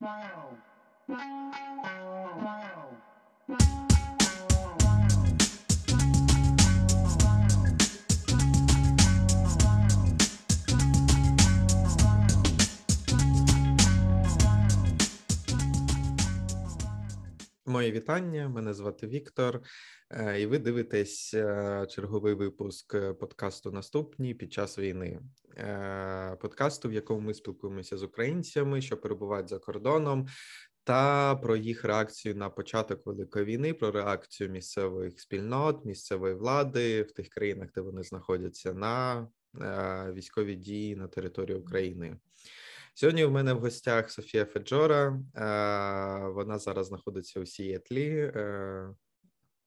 Wow. Wow. Wow. Моє вітання. Мене звати Віктор, е, і ви дивитесь е, черговий випуск е, подкасту Наступні під час війни. Подкасту, в якому ми спілкуємося з українцями, що перебувають за кордоном, та про їх реакцію на початок великої війни, про реакцію місцевих спільнот, місцевої влади в тих країнах, де вони знаходяться, на військові дії на території України. Сьогодні у мене в гостях Софія Феджора. Вона зараз знаходиться у Сієтлі, е,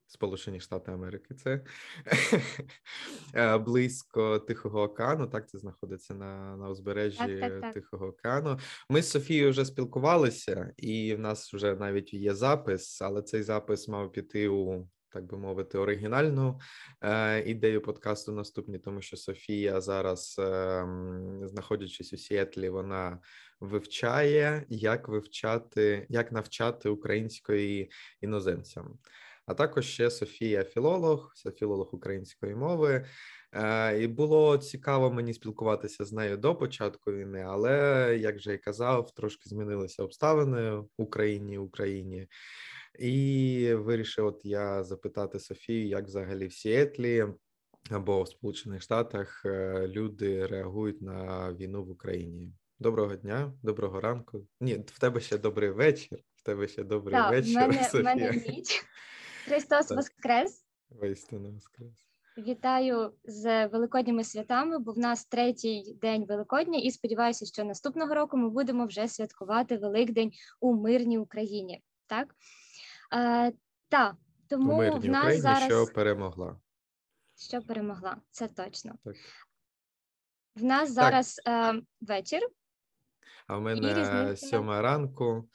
Сполучені Штати Америки. Це е, близько Тихого океану. Так, це знаходиться на на узбережжі так, так, так. Тихого океану. Ми з Софією вже спілкувалися, і в нас вже навіть є запис, але цей запис мав піти у так би мовити, оригінальну е, ідею подкасту наступні, тому що Софія зараз, е, знаходячись у Сіетлі, вона вивчає, як вивчати, як навчати української іноземцям. А також ще Софія філолог, філолог української мови. Е, і було цікаво мені спілкуватися з нею до початку війни, але як вже і казав, трошки змінилися обставини в Україні Україні. І вирішив от я запитати Софію, як взагалі в Сіетлі або в Сполучених Штатах е, люди реагують на війну в Україні. Доброго дня, доброго ранку. Ні, в тебе ще добрий вечір. В тебе ще добрий так, вечір. В мене, Софія. мене ніч. Христос Воскрес. Воістину Воскрес. Вітаю з великодніми святами, бо в нас третій день Великодня, і сподіваюся, що наступного року ми будемо вже святкувати Великдень у мирній Україні. Так Е, Так, тому мирній в нас Україні, зараз що перемогла. Що перемогла, це точно. Так. В нас зараз е, вечір. А в мене сьома ранку.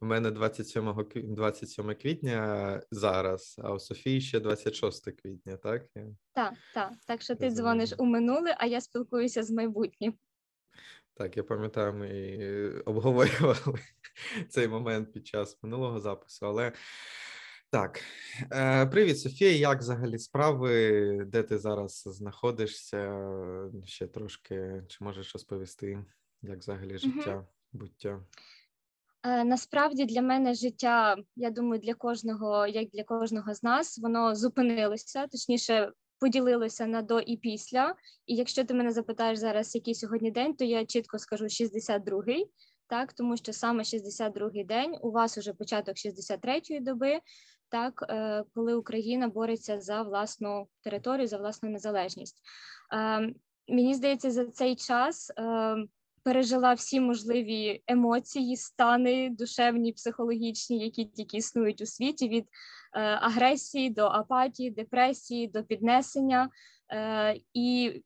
У мене 27 27 квітня зараз, а у Софії ще 26 квітня, так? Так, так. Так що ти дзвониш у минуле, а я спілкуюся з майбутнім. Так, я пам'ятаю, ми обговорювали цей момент під час минулого запису. Але так, е, привіт, Софія. Як взагалі справи? Де ти зараз знаходишся? Ще трошки чи можеш розповісти, як взагалі життя, угу. буття? Е, насправді для мене життя, я думаю, для кожного, як для кожного з нас, воно зупинилося, точніше, поділилося на до і після. І якщо ти мене запитаєш зараз, який сьогодні день, то я чітко скажу 62-й, так тому що саме 62-й день у вас уже початок 63-ї доби, так е, коли Україна бореться за власну територію, за власну незалежність. Е, мені здається, за цей час. Е, пережила всі можливі емоції, стани душевні, психологічні, які тільки існують у світі, від агресії до апатії, депресії, до піднесення і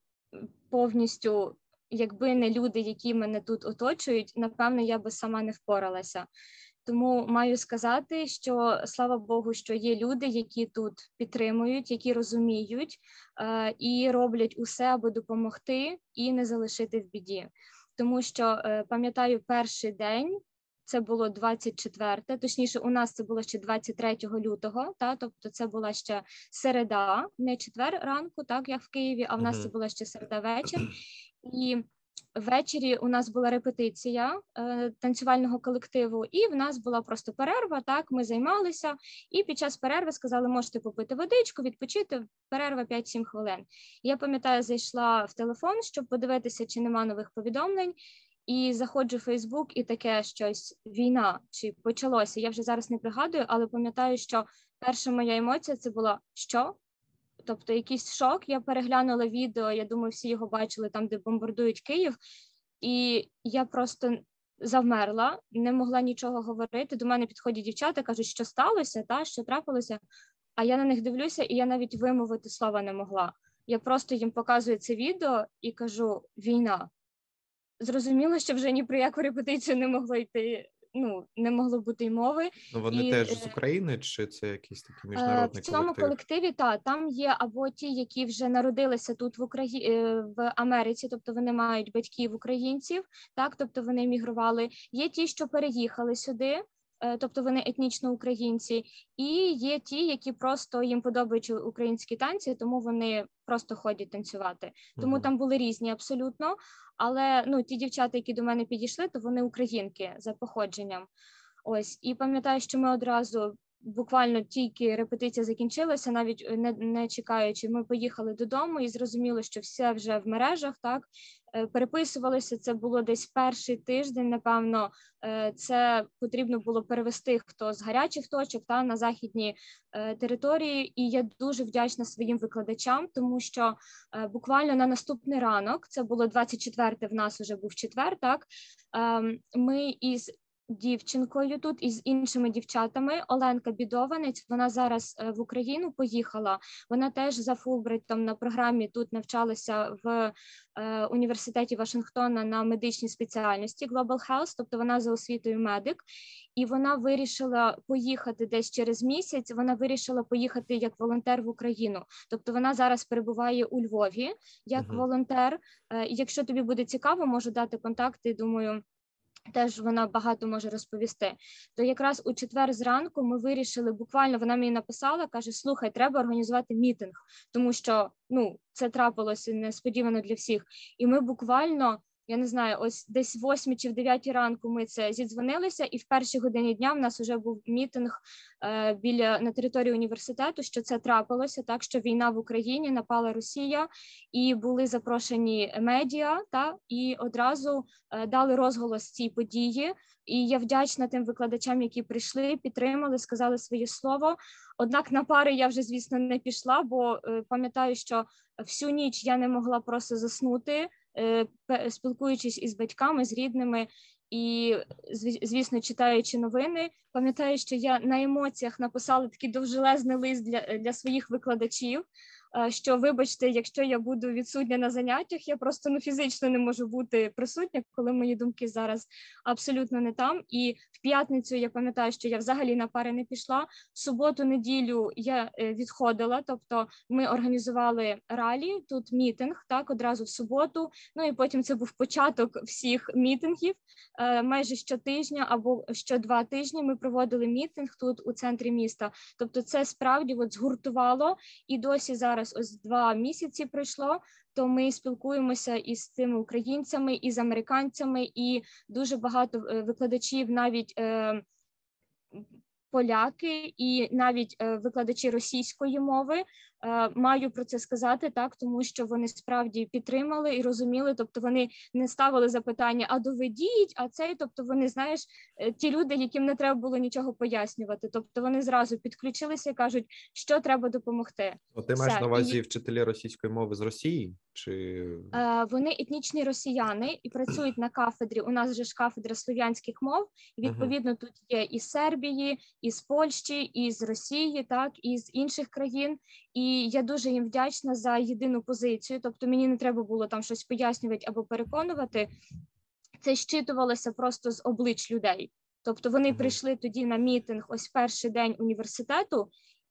повністю, якби не люди, які мене тут оточують, напевно, я би сама не впоралася. Тому маю сказати, що слава Богу, що є люди, які тут підтримують, які розуміють е, і роблять усе, аби допомогти і не залишити в біді тому що е, пам'ятаю перший день. Це було 24, точніше, у нас це було ще 23 лютого, та тобто це була ще середа, не четвер ранку, так як в Києві, а в нас це була ще середа вечір. І Ввечері у нас була репетиція е, танцювального колективу, і в нас була просто перерва. Так, ми займалися, і під час перерви сказали, можете попити водичку, відпочити. Перерва 5-7 хвилин. Я пам'ятаю, зайшла в телефон, щоб подивитися, чи нема нових повідомлень. І заходжу в Фейсбук, і таке щось війна чи почалося. Я вже зараз не пригадую, але пам'ятаю, що перша моя емоція це була що тобто якийсь шок. Я переглянула відео, я думаю, всі його бачили там, де бомбардують Київ, і я просто завмерла, не могла нічого говорити. До мене підходять дівчата, кажуть, що сталося, та що трапилося. А я на них дивлюся, і я навіть вимовити слова не могла. Я просто їм показую це відео і кажу: війна. Зрозуміло, що вже ні про яку репетицію не могло йти ну не могло бути й мови. Ну вони і, теж з України, чи це якісь такі міжнародні в цьому колектив? колективі? Та там є або ті, які вже народилися тут в Україні в Америці, тобто вони мають батьків українців, так тобто вони мігрували. Є ті, що переїхали сюди. Е, тобто вони етнічно українці, і є ті, які просто їм подобаються українські танці, тому вони просто ходять танцювати. Тому там були різні абсолютно. Але ну ті дівчата, які до мене підійшли, то вони українки за походженням. Ось і пам'ятаю, що ми одразу буквально тільки репетиція закінчилася, навіть е, не не чекаючи, ми поїхали додому і зрозуміло, що все вже в мережах. Так е, переписувалися. Це було десь перший тиждень. Напевно, е, це потрібно було перевести хто з гарячих точок та на західні території. І я дуже вдячна своїм викладачам, тому що буквально на наступний ранок це було 24 В нас вже був четвер. Так ем, ми із дівчинкою тут і з іншими дівчатами. Оленка Бідованець. Вона зараз е, в Україну поїхала. Вона теж за Фулбрайтом на програмі тут навчалася в е, університеті Вашингтона на медичній спеціальності Global Health, тобто вона за освітою медик. І вона вирішила поїхати десь через місяць. Вона вирішила поїхати як волонтер в Україну. Тобто вона зараз перебуває у Львові як uh-huh. волонтер. Е, якщо тобі буде цікаво, можу дати контакти. Думаю, Теж вона багато може розповісти. То якраз у четвер зранку ми вирішили буквально вона мені написала, каже: Слухай, треба організувати мітинг, тому що ну це трапилося несподівано для всіх. І ми буквально я не знаю, ось десь в 8 чи в 9 ранку ми це зідзвонилися, і в першій годині дня в нас вже був мітинг е, біля на території університету. Що це трапилося, так що війна в Україні напала Росія, і були запрошені медіа, та і одразу е, дали розголос цій події. І я вдячна тим викладачам, які прийшли, підтримали, сказали своє слово. Однак на пари я вже, звісно, не пішла, бо е, пам'ятаю, що всю ніч я не могла просто заснути. Е, спілкуючись із батьками, з рідними і звісно, читаючи новини, пам'ятаю, що я на емоціях написала такий довжелезний лист для, для своїх викладачів. Е, що вибачте, якщо я буду відсутня на заняттях, я просто ну фізично не можу бути присутня, коли мої думки зараз абсолютно не там. І в п'ятницю я пам'ятаю, що я взагалі на пари не пішла. В суботу, неділю я е, відходила, тобто ми організували ралі тут мітинг, так одразу в суботу. Ну і потім це був початок всіх мітингів. Е, майже щотижня або що два тижні ми проводили мітинг тут у центрі міста. Тобто, це справді от згуртувало і досі зараз зараз ось два місяці пройшло. То ми спілкуємося із цими українцями, і з американцями, і дуже багато е, викладачів навіть. Е, Поляки і навіть е, викладачі російської мови маю про це сказати так, тому що вони справді підтримали і розуміли, тобто вони не ставили запитання, а доведіть, а цей, тобто вони знаєш, е, ті люди, яким не треба було нічого пояснювати. Тобто вони зразу підключилися і кажуть, що треба допомогти. О, ти маєш на увазі і... вчителі російської мови з Росії? Чи е, вони етнічні росіяни і працюють на кафедрі? У нас же ж кафедра слов'янських мов. І відповідно uh-huh. тут є і Сербії, і з Польщі, і з Росії, так і з інших країн. І я дуже їм вдячна за єдину позицію. Тобто мені не треба було там щось пояснювати або переконувати. Це щитувалося просто з облич людей. Тобто вони прийшли тоді на мітинг, ось перший день університету,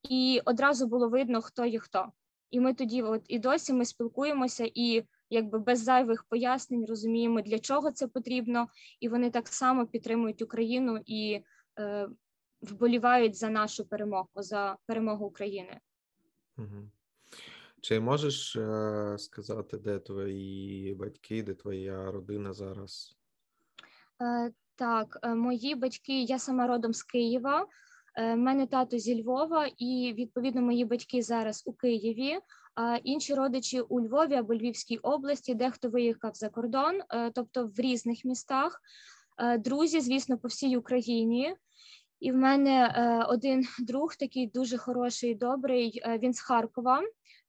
і одразу було видно, хто є хто. І ми тоді, от і досі, ми спілкуємося і якби без зайвих пояснень розуміємо, для чого це потрібно, і вони так само підтримують Україну і е, вболівають за нашу перемогу, за перемогу України. Чи можеш е, сказати, де твої батьки, де твоя родина зараз? Е, так, е, мої батьки, я сама родом з Києва. У мене тато зі Львова, і відповідно мої батьки зараз у Києві. А інші родичі у Львові або Львівській області, дехто виїхав за кордон, тобто в різних містах. Друзі, звісно, по всій Україні. І в мене е, один друг, такий дуже хороший, добрий. Е, він з Харкова.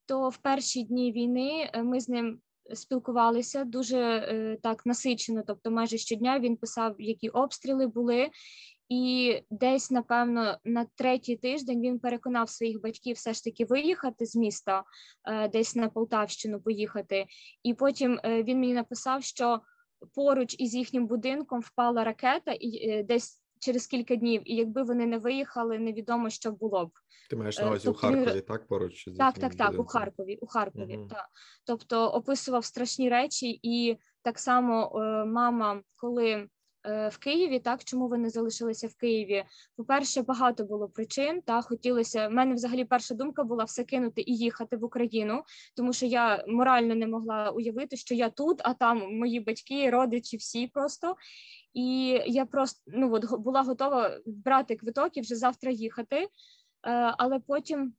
То в перші дні війни е, ми з ним спілкувалися дуже так насичено. Тобто, майже щодня він писав, які обстріли були. І десь, напевно, на третій тиждень він переконав своїх батьків все ж таки виїхати з міста, десь на Полтавщину поїхати. І потім він мені написав, що поруч із їхнім будинком впала ракета, і десь через кілька днів, і якби вони не виїхали, невідомо що було б. Ти маєш на увазі тобто, у Харкові, так поруч з так, так, так, у Харкові. У Харкові, угу. так. Тобто описував страшні речі, і так само мама, коли Е, в Києві, так чому ви не залишилися в Києві? По-перше, багато було причин. Та хотілося. в мене взагалі перша думка була все кинути і їхати в Україну, тому що я морально не могла уявити, що я тут, а там мої батьки, родичі, всі просто. І я просто ну от була готова брати квиток і вже завтра їхати. Е, але потім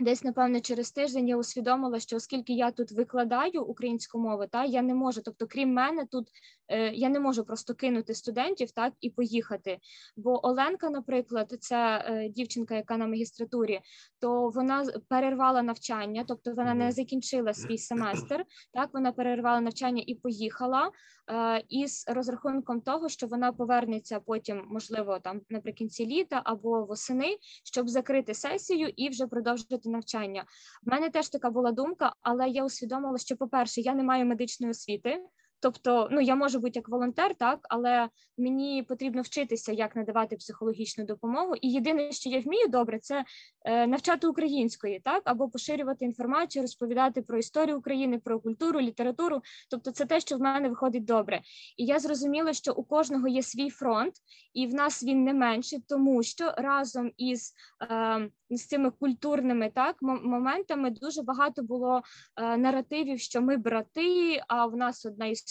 Десь, напевне, через тиждень я усвідомила, що оскільки я тут викладаю українську мову, та я не можу, тобто, крім мене, тут е, я не можу просто кинути студентів так і поїхати. Бо Оленка, наприклад, це е, дівчинка, яка на магістратурі, то вона перервала навчання, тобто вона не закінчила свій семестр. Так, вона перервала навчання і поїхала е, із розрахунком того, що вона повернеться потім, можливо, там наприкінці літа або восени, щоб закрити сесію і вже продовжити навчання. В мене теж така була думка, але я усвідомила, що, по-перше, я не маю медичної освіти. Тобто, ну я можу бути як волонтер, так але мені потрібно вчитися, як надавати психологічну допомогу. І єдине, що я вмію добре, це е, навчати української, так або поширювати інформацію, розповідати про історію України, про культуру, літературу. Тобто, це те, що в мене виходить добре. І я зрозуміла, що у кожного є свій фронт, і в нас він не менший, тому що разом із е, з цими культурними так моментами дуже багато було е, наративів, що ми брати, а в нас одна історія,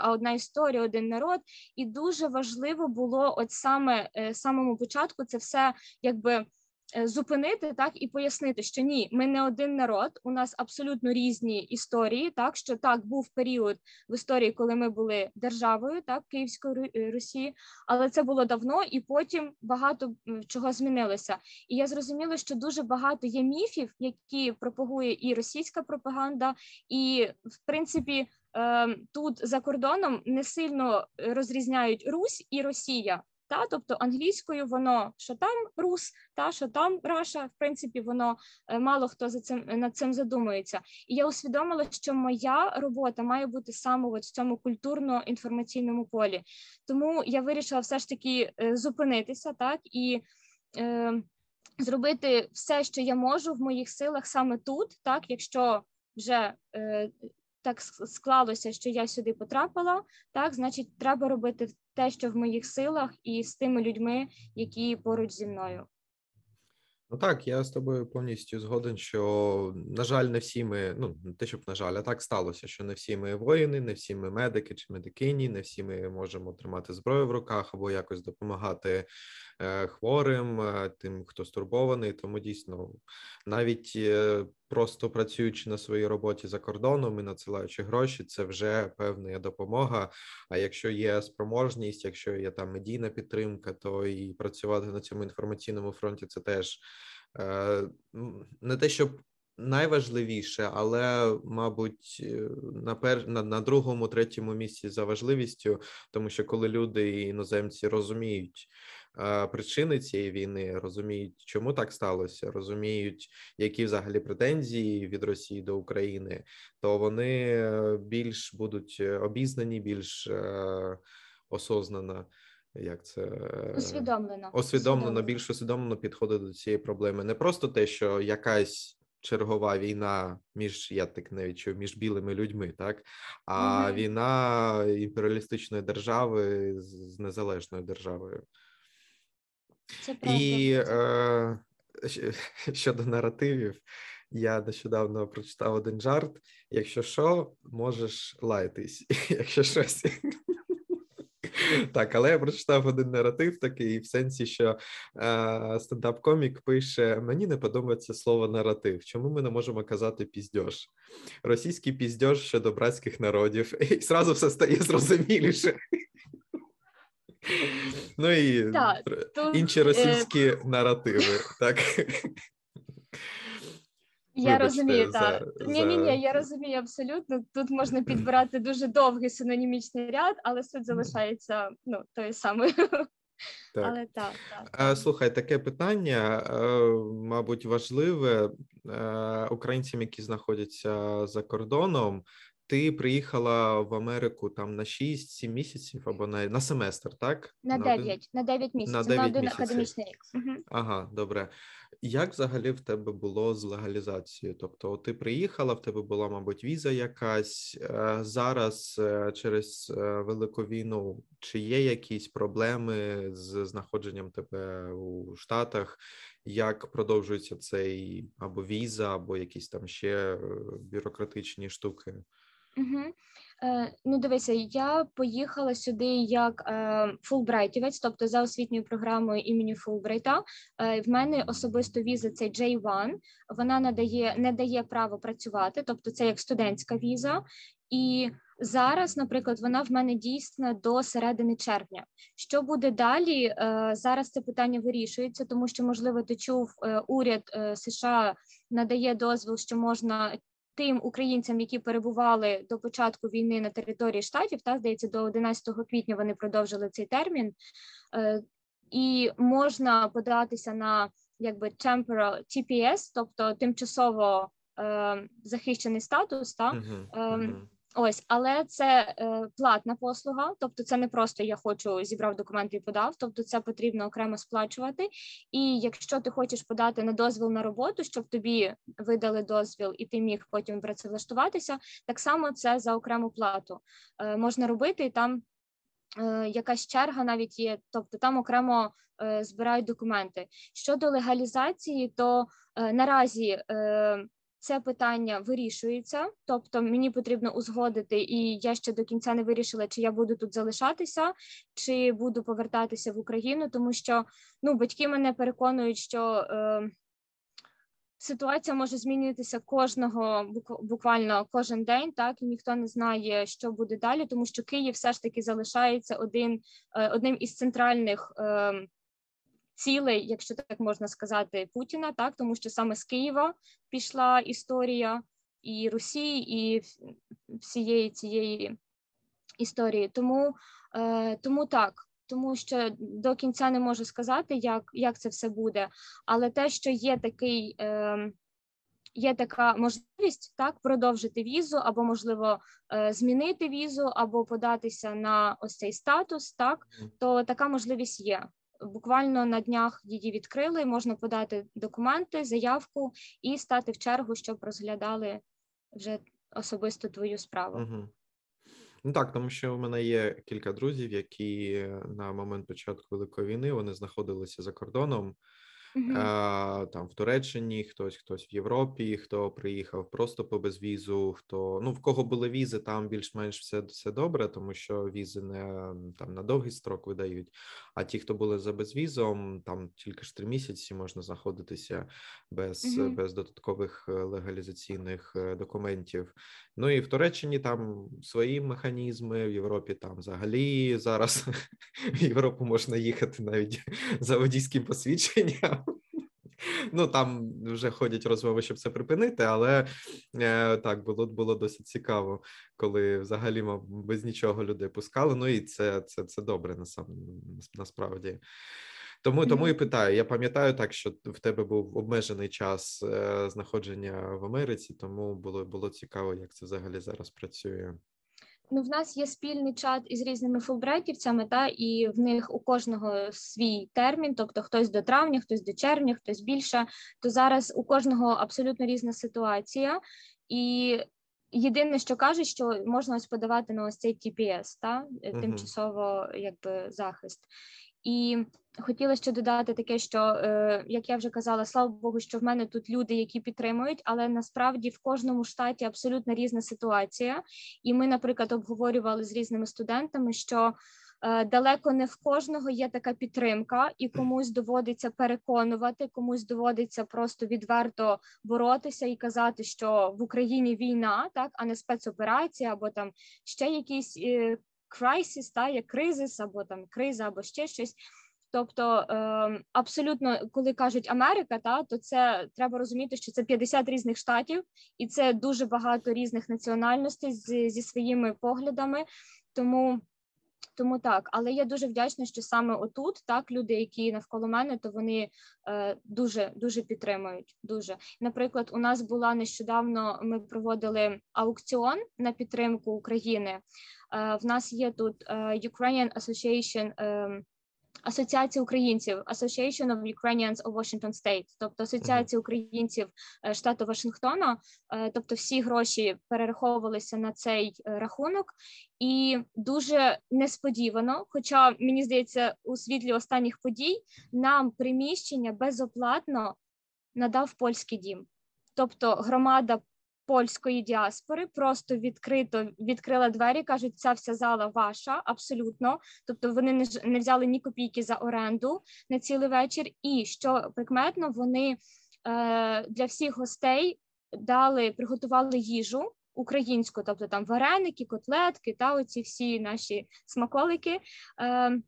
а одна історія, один народ. І дуже важливо було, от саме е, самому початку, це все якби. Е, зупинити так і пояснити, що ні, ми не один народ. У нас абсолютно різні історії. Так що так був період в історії, коли ми були державою, так Київської е, Росії, але це було давно, і потім багато чого змінилося. І я зрозуміла, що дуже багато є міфів, які пропагує і російська пропаганда, і в принципі. Ем, тут за кордоном не сильно розрізняють Русь і Росія. Та, тобто англійською воно що там рус, та що там раша, в принципі, воно е, мало хто за цим над цим задумується. І я усвідомила, що моя робота має бути саме от в цьому культурно-інформаційному полі. Тому я вирішила все ж таки е, зупинитися, так і е, зробити все, що я можу в моїх силах саме тут, так, якщо вже е, так склалося, що я сюди потрапила, так значить, треба робити те, що в моїх силах, і з тими людьми, які поруч зі мною. Ну так, я з тобою повністю згоден, що на жаль, не всі ми, ну не те, щоб на жаль, а так сталося, що не всі ми воїни, не всі ми медики чи медикині, не всі ми можемо тримати зброю в руках або якось допомагати Е, хворим, е, тим, хто стурбований. Тому дійсно, навіть е, просто працюючи на своїй роботі за кордоном і надсилаючи гроші, це вже певна допомога. А якщо є спроможність, якщо є там медійна підтримка, то і працювати на цьому інформаційному фронті це теж не те, щоб. Найважливіше, але мабуть, на пер на, на другому, третьому місці за важливістю, тому що коли люди іноземці розуміють, причини цієї війни, розуміють, чому так сталося, розуміють, які взагалі претензії від Росії до України, то вони е, більш будуть е, обізнані, більш е, осознано. Як це усвідомлено усвідомлено, більш усвідомлено підходить до цієї проблеми. Не просто те, що якась чергова війна між я так не відчув, між білими людьми, так а mm війна імперіалістичної держави з незалежною державою. Це. І е, щодо наративів, я нещодавно прочитав один жарт. Якщо що, можеш лаятись, якщо щось. Так, але я прочитав один наратив такий, в сенсі, що е, стендап-комік пише: мені не подобається слово наратив. Чому ми не можемо казати піздьош? Російський піздьош щодо братських народів, і зразу все стає зрозуміліше. Ну і так, інші російські е... наративи, так. Я Вибачте, розумію, так. Ні, ні, ні, я розумію абсолютно. Тут можна підбирати дуже довгий синонімічний ряд, але суть залишається ну, тою самою. Так. Але так, так. Слухай, таке питання, е, мабуть, важливе е, українцям, які знаходяться за кордоном. Ти приїхала в Америку там на 6-7 місяців або на на семестр, так? На 9, один... на 9 місяців, на, 9 на один місяців. академічний рік. Угу. Ага, добре. Як взагалі в тебе було з легалізацією? Тобто, ти приїхала, в тебе була, мабуть, віза якась е, зараз е, через е, велику війну. Чи є якісь проблеми з знаходженням тебе у Штатах? Як продовжується цей або віза, або якісь там ще бюрократичні штуки? Угу. Е, Ну, дивися, я поїхала сюди як е, фулбрайтівець, тобто за освітньою програмою імені Фулбрайта. Е, В мене особисто віза це J1, Вона надає не дає право працювати, тобто це як студентська віза. І зараз, наприклад, вона в мене дійсна до середини червня. Що буде далі? Е, зараз це питання вирішується, тому що, можливо, ти чув, е, уряд е, США надає дозвіл, що можна тим українцям, які перебували до початку війни на території штатів, та здається, до 11 квітня вони продовжили цей термін, е, і можна податися на якби temporal TPS, тобто тимчасово е, захищений статус, та uh-huh, uh-huh. Ось, але це е, платна послуга, тобто це не просто я хочу зібрав документи і подав, тобто це потрібно окремо сплачувати. І якщо ти хочеш подати на дозвіл на роботу, щоб тобі видали дозвіл, і ти міг потім працевлаштуватися, так само це за окрему плату е, можна робити і там. Е, якась черга навіть є, тобто там окремо е, збирають документи щодо легалізації, то е, наразі е, це питання вирішується, тобто мені потрібно узгодити, і я ще до кінця не вирішила, чи я буду тут залишатися, чи буду повертатися в Україну, тому що ну батьки мене переконують, що е, ситуація може змінитися кожного буквально кожен день, так і ніхто не знає, що буде далі, тому що Київ все ж таки залишається один е, одним із центральних. Е, цілей, якщо так можна сказати, Путіна, так тому що саме з Києва пішла історія і Росії, і всієї цієї історії. Тому, е, Тому так. Тому що до кінця не можу сказати, як як це все буде. Але те, що є такий, е, є така можливість так продовжити візу, або можливо е, змінити візу, або податися на ось цей статус, так то така можливість є. Буквально на днях її відкрили. Можна подати документи, заявку і стати в чергу, щоб розглядали вже особисто твою справу. Угу. Ну так, тому що в мене є кілька друзів, які на момент початку великої війни вони знаходилися за кордоном. Uh-huh. Там в Туреччині, хтось, хтось в Європі, хто приїхав просто по безвізу, хто ну в кого були візи, там більш-менш все все добре, тому що візи не там на довгий строк видають. А ті, хто були за безвізом, там тільки ж три місяці можна знаходитися без uh-huh. без додаткових е, легалізаційних е, документів. Ну і в Туреччині там свої механізми, в Європі там взагалі зараз в Європу можна їхати навіть за водійським посвідченням. Ну там вже ходять розмови, щоб це припинити, але е, так було було досить цікаво, коли взагалі мав без нічого людей пускали. Ну і це це, це добре насам, насправді. Тому тому і питаю. Я пам'ятаю так, що в тебе був обмежений час е, знаходження в Америці, тому було було цікаво, як це взагалі зараз працює. Ну, в нас є спільний чат із різними фулбрайтівцями, та і в них у кожного свій термін, тобто хтось до травня, хтось до червня, хтось більше. То зараз у кожного абсолютно різна ситуація, і єдине, що кажуть, що можна ось подавати на ось цей TPS, та тимчасово якби захист. І хотіла ще додати таке, що е, як я вже казала, слава Богу, що в мене тут люди, які підтримують, але насправді в кожному штаті абсолютно різна ситуація. І ми, наприклад, обговорювали з різними студентами, що е, далеко не в кожного є така підтримка, і комусь доводиться переконувати, комусь доводиться просто відверто боротися і казати, що в Україні війна, так а не спецоперація, або там ще якісь. Е, crisis, та як кризис, або там криза, або ще щось. Тобто е, абсолютно, коли кажуть Америка, та то це треба розуміти, що це 50 різних штатів, і це дуже багато різних національностей з, зі своїми поглядами. Тому Тому так, але я дуже вдячна, що саме отут так люди, які навколо мене, то вони е, дуже дуже підтримують. Дуже наприклад, у нас була нещодавно. Ми проводили аукціон на підтримку України. Е, в нас є тут е, Ukrainian Association е, Асоціація українців Association of Ukrainians of Washington State, тобто Асоціація українців е, штату Вашингтона, е, тобто всі гроші перераховувалися на цей е, рахунок, і дуже несподівано, хоча мені здається, у світлі останніх подій нам приміщення безоплатно надав польський дім. Тобто громада польської діаспори просто відкрито відкрила двері. кажуть, ця вся зала ваша, абсолютно. Тобто вони не не взяли ні копійки за оренду на цілий вечір. І що прикметно, вони е, для всіх гостей дали, приготували їжу. Українську, тобто там вареники, котлетки та оці всі наші смаколики. Е,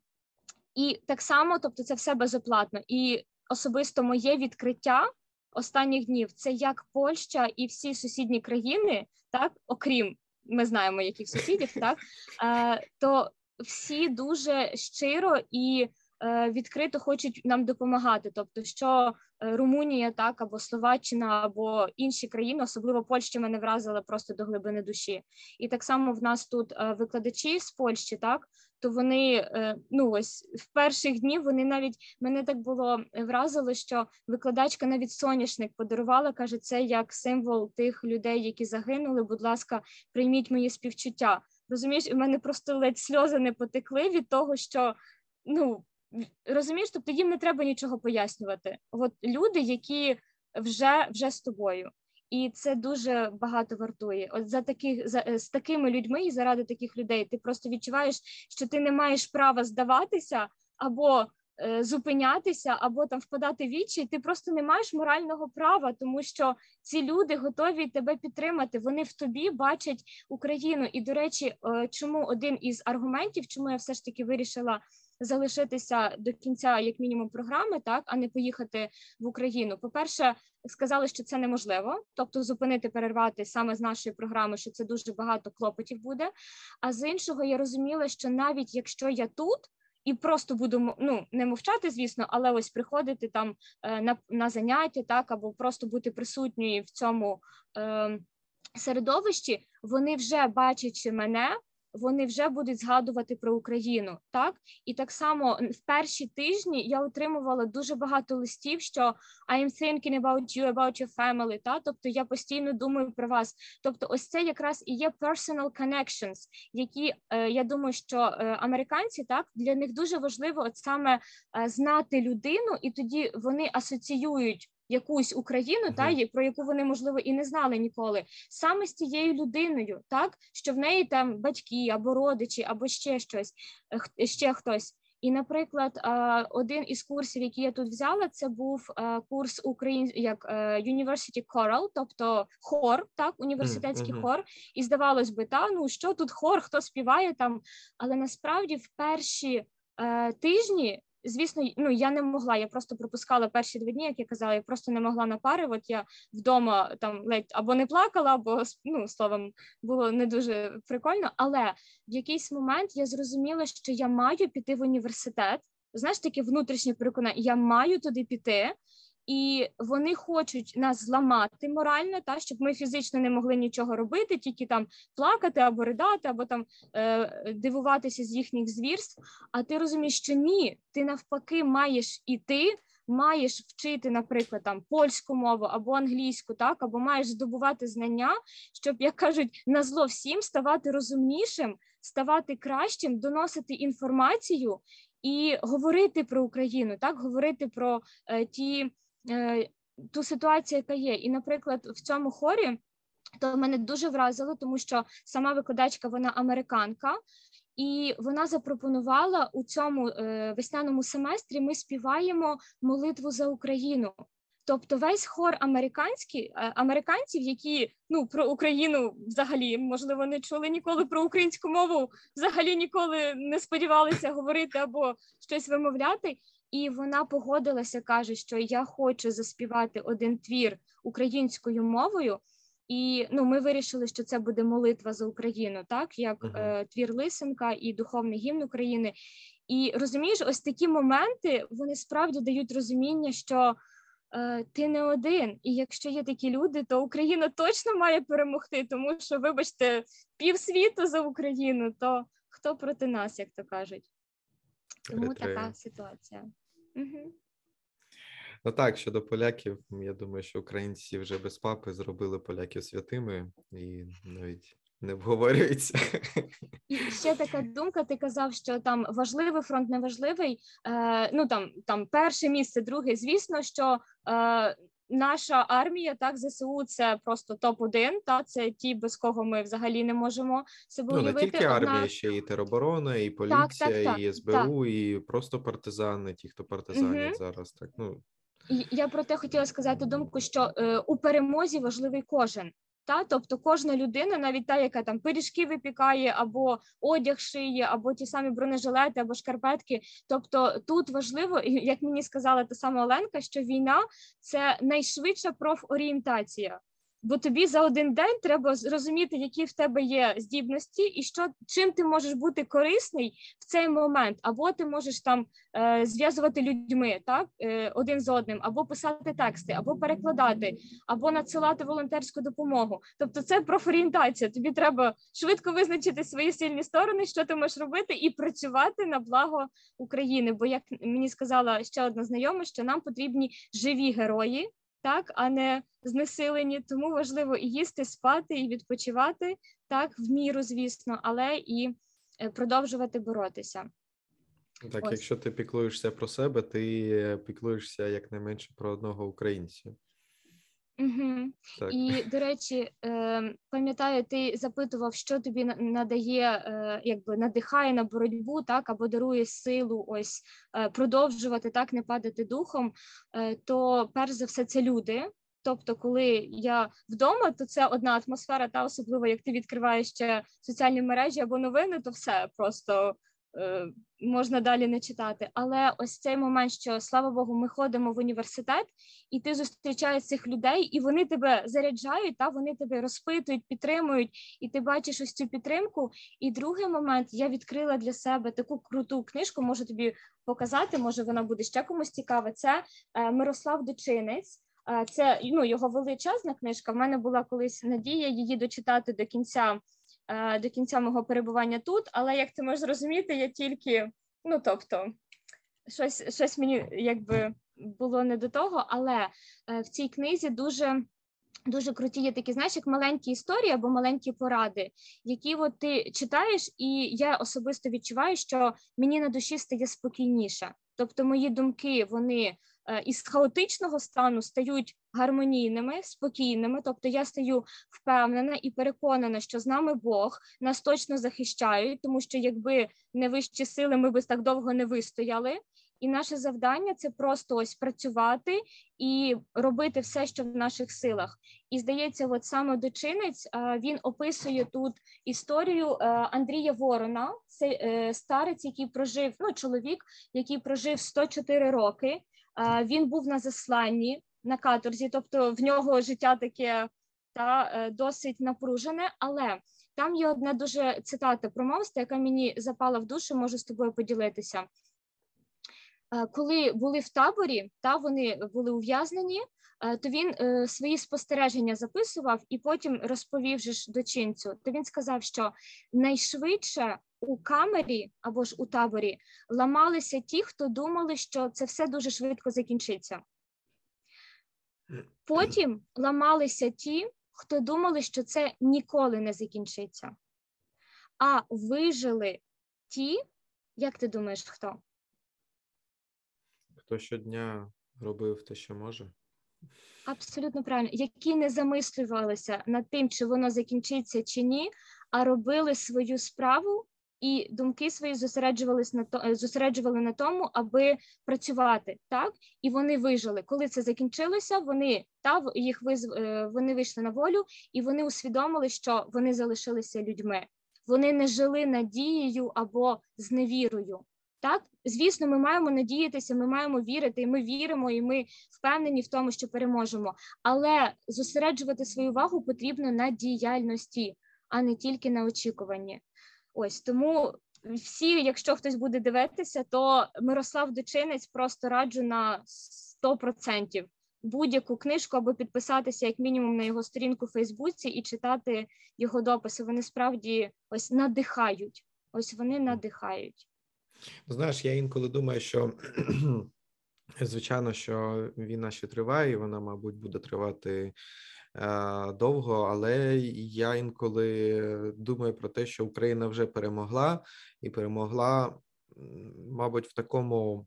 І так само, тобто, це все безоплатно. І особисто моє відкриття останніх днів це як Польща і всі сусідні країни, так окрім ми знаємо, яких сусідів, так е, то всі дуже щиро і е, відкрито хочуть нам допомагати. Тобто, що е, Румунія, так або Словаччина, або інші країни, особливо Польща, мене вразила просто до глибини душі. І так само в нас тут е, викладачі з Польщі, так то вони е, ну ось в перших днів вони навіть мене так було вразило, що викладачка навіть соняшник подарувала. каже, це як символ тих людей, які загинули. Будь ласка, прийміть мої співчуття. Розумієш, у мене просто ледь сльози не потекли від того, що ну розумієш, тобто їм не треба нічого пояснювати. От люди, які вже вже з тобою і це дуже багато вартує. От за таких за е, з такими людьми і заради таких людей ти просто відчуваєш, що ти не маєш права здаватися або е, зупинятися, або там впадати в вічі. Ти просто не маєш морального права, тому що ці люди готові тебе підтримати. Вони в тобі бачать Україну. І до речі, е, чому один із аргументів, чому я все ж таки вирішила залишитися до кінця, як мінімум, програми, так а не поїхати в Україну. По перше, сказали, що це неможливо, тобто зупинити, перервати саме з нашої програми, що це дуже багато клопотів буде. А з іншого я розуміла, що навіть якщо я тут. І просто буду ну не мовчати, звісно, але ось приходити там е, на на заняття, так або просто бути присутньою в цьому е, середовищі. Вони вже бачачи мене, вони вже будуть згадувати про Україну. Так і так само в перші тижні я отримувала дуже багато листів, що I am thinking about you, about your family, та тобто я постійно думаю про вас. Тобто, ось це якраз і є personal connections, які е, я думаю, що е, американці так для них дуже важливо от саме е, знати людину, і тоді вони асоціюють якусь Україну, та про яку вони можливо і не знали ніколи, саме з тією людиною, так що в неї там батьки або родичі, або ще щось, е, ще хтось. І, наприклад, один із курсів, які я тут взяла, це був курс Україн... як е, University Choral, тобто хор, так, університетський mm -hmm. хор. І здавалось би, та ну що тут хор, хто співає там. Але насправді в перші е, тижні звісно, ну я не могла. Я просто пропускала перші два дні, як я казала, я просто не могла на пари. От я вдома там ледь або не плакала, або ну словом було не дуже прикольно. Але в якийсь момент я зрозуміла, що я маю піти в університет. Знаєш, таке внутрішнє переконання, я маю туди піти і вони хочуть нас зламати морально, та щоб ми фізично не могли нічого робити, тільки там плакати або ридати, або там е, дивуватися з їхніх звірств. А ти розумієш, що ні, ти навпаки маєш іти. Маєш вчити, наприклад, там польську мову або англійську, так або маєш здобувати знання, щоб як кажуть, на зло всім ставати розумнішим, ставати кращим, доносити інформацію і говорити про Україну, так говорити про е, ті ту ситуацію, яка є. І, наприклад, в цьому хорі то мене дуже вразило, тому що сама викладачка вона американка, і вона запропонувала у цьому е, весняному семестрі. Ми співаємо молитву за Україну. Тобто весь хор американський е, американців, які ну про Україну взагалі можливо не чули ніколи про українську мову, взагалі ніколи не сподівалися говорити або щось вимовляти. І вона погодилася, каже, що я хочу заспівати один твір українською мовою. І ну, ми вирішили, що це буде молитва за Україну, так як uh-huh. е, твір Лисенка і духовний гімн України. І розумієш, ось такі моменти вони справді дають розуміння, що е, ти не один. І якщо є такі люди, то Україна точно має перемогти, тому що, вибачте, півсвіту за Україну, то хто проти нас, як то кажуть. Тому така ситуація. Угу. Ну так, щодо поляків, я думаю, що українці вже без папи зробили поляків святими і навіть не обговорюється. І ще така думка. Ти казав, що там важливий фронт, неважливий. Е, Ну там там перше місце, друге. Звісно, що е, наша армія, так ЗСУ, це просто топ 1 Та це ті, без кого ми взагалі не можемо себе ну, уявити. не тільки армія, Одна... ще і тероборона, і поліція, так, так, так, і СБУ, і просто партизани, ті, хто партизанять угу. зараз. Так ну я про те хотіла сказати думку, що е, у перемозі важливий кожен. Та, тобто кожна людина, навіть та, яка там пиріжки випікає, або одяг шиє, або ті самі бронежилети, або шкарпетки. Тобто тут важливо, як мені сказала та сама Оленка, що війна це найшвидша профорієнтація бо тобі за один день треба зрозуміти, які в тебе є здібності, і що чим ти можеш бути корисний в цей момент, або ти можеш там е, зв'язувати людьми, так е, один з одним, або писати тексти, або перекладати, або надсилати волонтерську допомогу. Тобто, це профорієнтація. Тобі треба швидко визначити свої сильні сторони, що ти можеш робити, і працювати на благо України. Бо як мені сказала ще одна знайома, що нам потрібні живі герої так, а не знесилені. Тому важливо і їсти, спати, і відпочивати так, в міру, звісно, але і е, продовжувати боротися. Так, Ось. якщо ти піклуєшся про себе, ти піклуєшся якнайменше про одного українця. Угу. І до речі, е, пам'ятаю, ти запитував, що тобі надає, е, якби надихає на боротьбу, так або дарує силу, ось е, продовжувати так, не падати духом. Е, то перш за все, це люди. Тобто, коли я вдома, то це одна атмосфера, та особливо як ти відкриваєш ще соціальні мережі або новини, то все просто можна далі не читати. Але ось цей момент, що слава Богу, ми ходимо в університет, і ти зустрічаєш цих людей, і вони тебе заряджають, та вони тебе розпитують, підтримують, і ти бачиш ось цю підтримку. І другий момент я відкрила для себе таку круту книжку, можу тобі показати, може вона буде ще комусь цікава. Це е, Мирослав Дочинець. Е, це ну його величезна книжка. В мене була колись надія її дочитати до кінця Е, до кінця мого перебування тут, але як ти можеш зрозуміти, я тільки, ну тобто, щось щось мені якби було не до того, але е, в цій книзі дуже. Дуже круті є такі, знаєш, як маленькі історії або маленькі поради, які от ти читаєш, і я особисто відчуваю, що мені на душі стає спокійніше. Тобто, мої думки вони Е, із хаотичного стану стають гармонійними, спокійними. Тобто я стаю впевнена і переконана, що з нами Бог нас точно захищають, тому що якби не вищі сили, ми би так довго не вистояли. І наше завдання це просто ось працювати і робити все, що в наших силах. І здається, от саме дочинець е, він описує тут історію е, Андрія Ворона, це старець, який прожив, ну чоловік, який прожив 104 роки. Він був на засланні на каторзі, тобто в нього життя таке та е, досить напружене. Але там є одна дуже цитата промовства, яка мені запала в душу, можу з тобою поділитися. Коли були в таборі, та вони були ув'язнені, то він е, свої спостереження записував і потім розповів же ж дочинцю. То він сказав, що найшвидше у камері або ж у таборі ламалися ті, хто думали, що це все дуже швидко закінчиться. Потім ламалися ті, хто думали, що це ніколи не закінчиться. А вижили ті, як ти думаєш, хто? Хто щодня робив те, що може? Абсолютно правильно, які не замислювалися над тим, чи воно закінчиться чи ні, а робили свою справу і думки свої зосереджувалися на то, е, зосереджували на тому, аби працювати так, і вони вижили. Коли це закінчилося, вони та їх виз, е, вони вийшли на волю, і вони усвідомили, що вони залишилися людьми. Вони не жили надією або зневірою. Так, звісно, ми маємо надіятися, ми маємо вірити, і ми віримо, і ми впевнені в тому, що переможемо. Але зосереджувати свою увагу потрібно на діяльності, а не тільки на очікуванні. Ось тому всі, якщо хтось буде дивитися, то Мирослав Дочинець просто раджу на 100% будь-яку книжку або підписатися як мінімум на його сторінку в Фейсбуці і читати його дописи. Вони справді ось надихають. Ось вони надихають. Знаєш, я інколи думаю, що звичайно, що війна ще триває, і вона, мабуть, буде тривати довго, але я інколи думаю про те, що Україна вже перемогла і перемогла, мабуть, в такому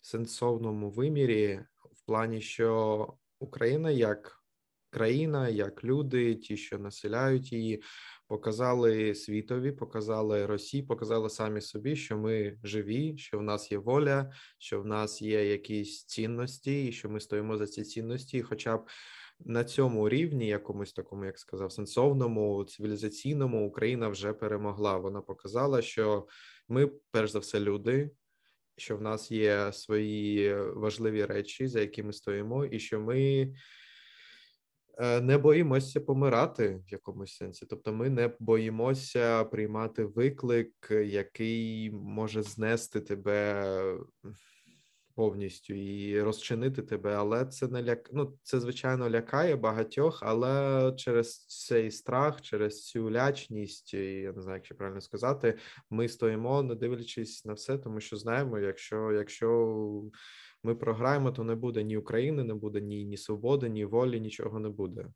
сенсовному вимірі, в плані, що Україна як країна, як люди, ті, що населяють її, показали світові, показали Росії, показали самі собі, що ми живі, що в нас є воля, що в нас є якісь цінності, і що ми стоїмо за ці цінності, хоча б. На цьому рівні, якомусь такому, як сказав, сенсовному, цивілізаційному Україна вже перемогла. Вона показала, що ми, перш за все, люди, що в нас є свої важливі речі, за якими стоїмо, і що ми Е, не боїмося помирати в якомусь сенсі. Тобто, ми не боїмося приймати виклик, який може знести тебе повністю і розчинити тебе. Але це не ляк... ну, це звичайно лякає багатьох, але через цей страх, через цю лячність, я не знаю, як ще правильно сказати, ми стоїмо, не дивлячись на все, тому що знаємо, якщо якщо ми програємо, то не буде ні України, не буде ні, ні свободи, ні волі, нічого не буде.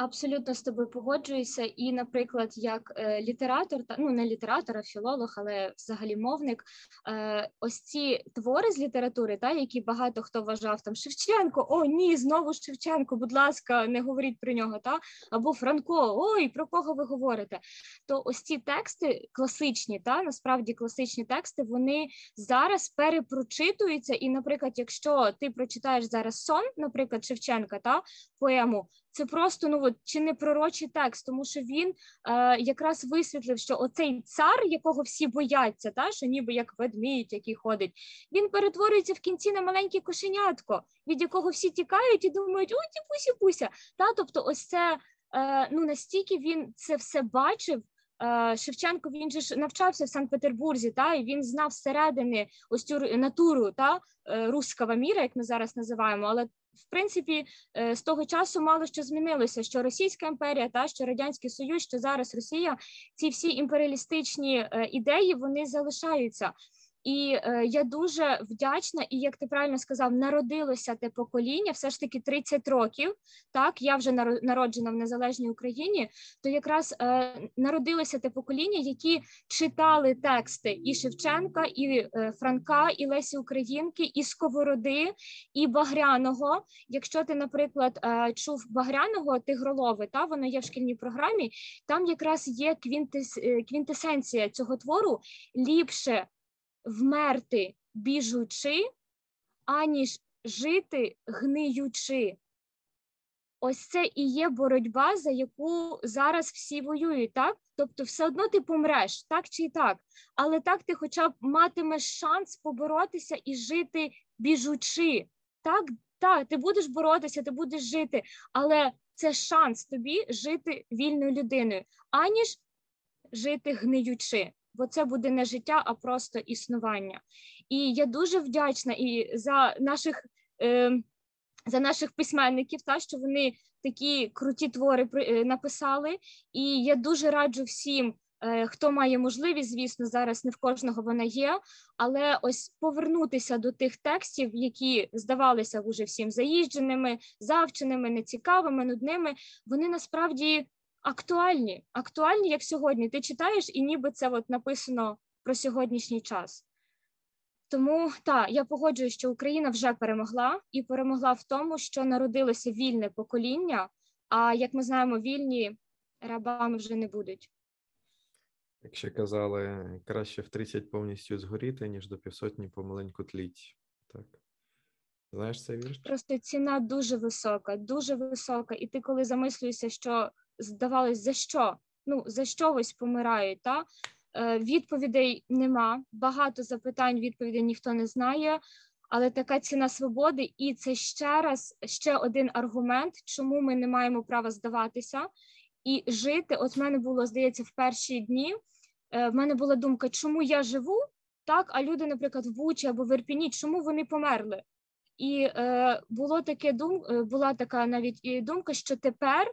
Абсолютно з тобою погоджуюся, і, наприклад, як е, літератор, та ну не літератор, а філолог, але взагалі мовник, е, ось ці твори з літератури, та які багато хто вважав там Шевченко, о, ні, знову Шевченко, будь ласка, не говоріть про нього, та або Франко, ой, про кого ви говорите? То ось ці тексти класичні, та насправді класичні тексти, вони зараз перепрочитуються. І, наприклад, якщо ти прочитаєш зараз сон, наприклад, Шевченка, та поему це просто ну от, чи не пророчий текст, тому що він е, якраз висвітлив, що оцей цар, якого всі бояться, та що ніби як ведмідь, який ходить, він перетворюється в кінці на маленьке кошенятко, від якого всі тікають і думають, ой, пусі пуся. Та тобто, ось це е, ну настільки він це все бачив. Е, Шевченко він же ж навчався в Санкт-Петербурзі, та і він знав зсередини ось цю натуру та е, руского міра, як ми зараз називаємо, але в принципі е, з того часу мало що змінилося: що Російська імперія, та що радянський союз, що зараз Росія, ці всі імперіалістичні е, ідеї вони залишаються. І е, я дуже вдячна, і як ти правильно сказав, народилося те покоління, все ж таки 30 років. Так, я вже народжена в незалежній Україні. То якраз е, народилося те покоління, які читали тексти і Шевченка, і е, Франка, і Лесі Українки, і Сковороди, і Багряного. Якщо ти, наприклад, е, чув Багряного Тигролови, та воно є в шкільній програмі. Там якраз є квінтес, е, квінтесенція цього твору ліпше вмерти біжучи, аніж жити гниючи. Ось це і є боротьба, за яку зараз всі воюють, так? Тобто, все одно ти помреш, так чи так, але так ти хоча б матимеш шанс поборотися і жити біжучи. Так, так, ти будеш боротися, ти будеш жити, але це шанс тобі жити вільною людиною, аніж жити гниючи бо це буде не життя, а просто існування. І я дуже вдячна і за наших е, за наших письменників, та що вони такі круті твори е, написали. І я дуже раджу всім. Е, хто має можливість, звісно, зараз не в кожного вона є, але ось повернутися до тих текстів, які здавалися вже всім заїждженими, завченими, нецікавими, нудними, вони насправді актуальні, актуальні, як сьогодні. Ти читаєш, і ніби це от написано про сьогоднішній час. Тому так, я погоджуюсь, що Україна вже перемогла і перемогла в тому, що народилося вільне покоління. А як ми знаємо, вільні рабами вже не будуть. Як ще казали, краще в 30 повністю згоріти, ніж до півсотні помаленьку тліть. Так. Знаєш цей вірш? Просто ціна дуже висока, дуже висока. І ти, коли замислюєшся, що здавалось, за що? Ну за що ось помирають? Та Е, відповідей нема. Багато запитань, відповідей ніхто не знає. Але така ціна свободи, і це ще раз ще один аргумент, чому ми не маємо права здаватися і жити. От в мене було здається в перші дні. Е, в мене була думка, чому я живу так, а люди, наприклад, в Бучі або в Ірпіні, чому вони померли? І е, було таке дум, е, була така навіть і думка, що тепер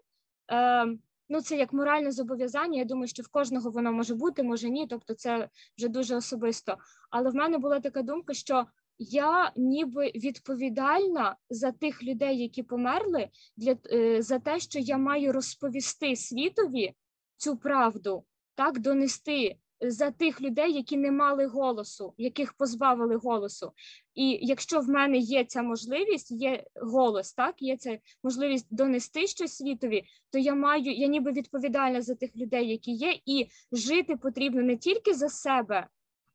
е, ну це як моральне зобов'язання. Я думаю, що в кожного воно може бути, може ні. Тобто, це вже дуже особисто. Але в мене була така думка, що я ніби відповідальна за тих людей, які померли, для е, за те, що я маю розповісти світові цю правду, так донести за тих людей, які не мали голосу, яких позбавили голосу. І якщо в мене є ця можливість, є голос, так є ця можливість донести щось світові, то я маю, я ніби відповідальна за тих людей, які є, і жити потрібно не тільки за себе,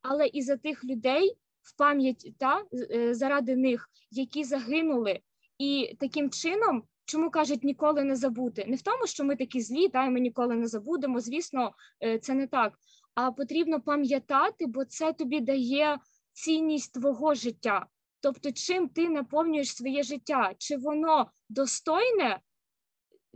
але і за тих людей в пам'ять та е, заради них, які загинули, і таким чином. Чому кажуть ніколи не забути? Не в тому, що ми такі злі, та і ми ніколи не забудемо. Звісно, е, це не так а потрібно пам'ятати, бо це тобі дає цінність твого життя. Тобто, чим ти наповнюєш своє життя, чи воно достойне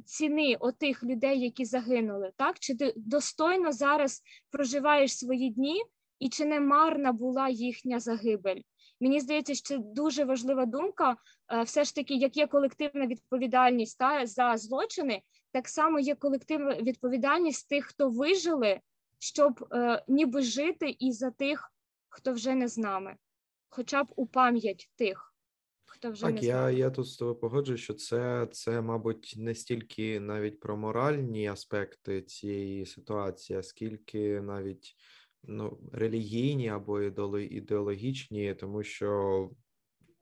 ціни отих людей, які загинули, так? Чи ти достойно зараз проживаєш свої дні, і чи не марна була їхня загибель? Мені здається, що це дуже важлива думка. Е, все ж таки, як є колективна відповідальність та за злочини, так само є колективна відповідальність тих, хто вижили щоб е, ніби жити і за тих, хто вже не з нами, хоча б у пам'ять тих. Хто вже так, не я я тут з тобою погоджуюсь, що це, це, мабуть, не стільки навіть про моральні аспекти цієї ситуації, а скільки навіть ну, релігійні або ідеологічні, тому що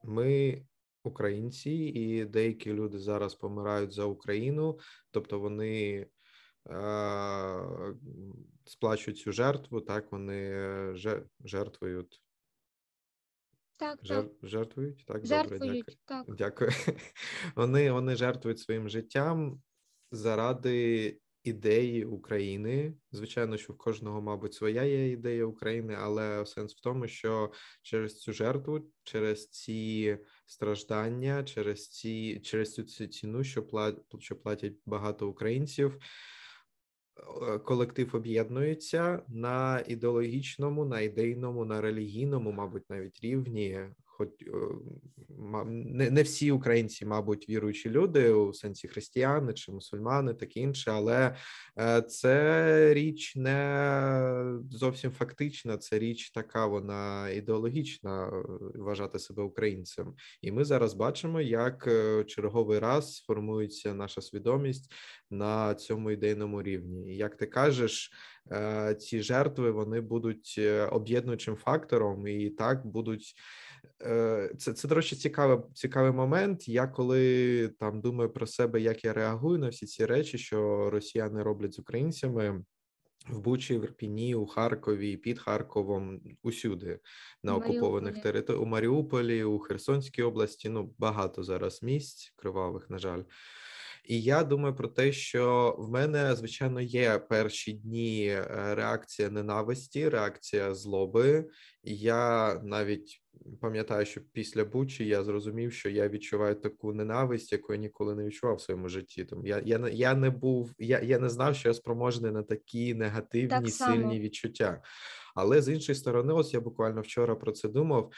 ми українці, і деякі люди зараз помирають за Україну, тобто вони сплачують цю жертву, так вони жертвують. Так, Жер... так. Жертвують, так, жертвують, добре, дякую. так. Дякую. Вони вони жертвують своїм життям заради ідеї України. Звичайно, що в кожного, мабуть, своя є ідея України, але сенс в тому, що через цю жертву, через ці страждання, через ці через цю ціну, що платять, що платять багато українців. Е, колектив об'єднується на ідеологічному, на ідейному, на релігійному, мабуть, навіть рівні. Хоч е, не не всі українці, мабуть, віруючі люди у сенсі християни чи мусульмани, таке інше, але е, це річ не зовсім фактична. Це річ така, вона ідеологічна вважати себе українцем. І ми зараз бачимо, як черговий раз формується наша свідомість на цьому ідейному рівні. І як ти кажеш, е, ці жертви вони будуть е, об'єднуючим фактором, і так будуть. Е, це це до речі, цікавий, цікавий момент. Я коли там думаю про себе, як я реагую на всі ці речі, що росіяни роблять з українцями. В Бучі, в Ірпіні, у Харкові, під Харковом, усюди на окупованих територіях у Маріуполі, у Херсонській області. Ну багато зараз місць кривавих, на жаль. І я думаю про те, що в мене звичайно є перші дні е, реакція ненависті, реакція злоби. Я навіть пам'ятаю, що після Бучі я зрозумів, що я відчуваю таку ненависть, яку я ніколи не відчував в своєму житті. Тому я я, я не був, я я не знав, що я спроможний на такі негативні, сильні відчуття. Але з іншої сторони, ось я буквально вчора про це думав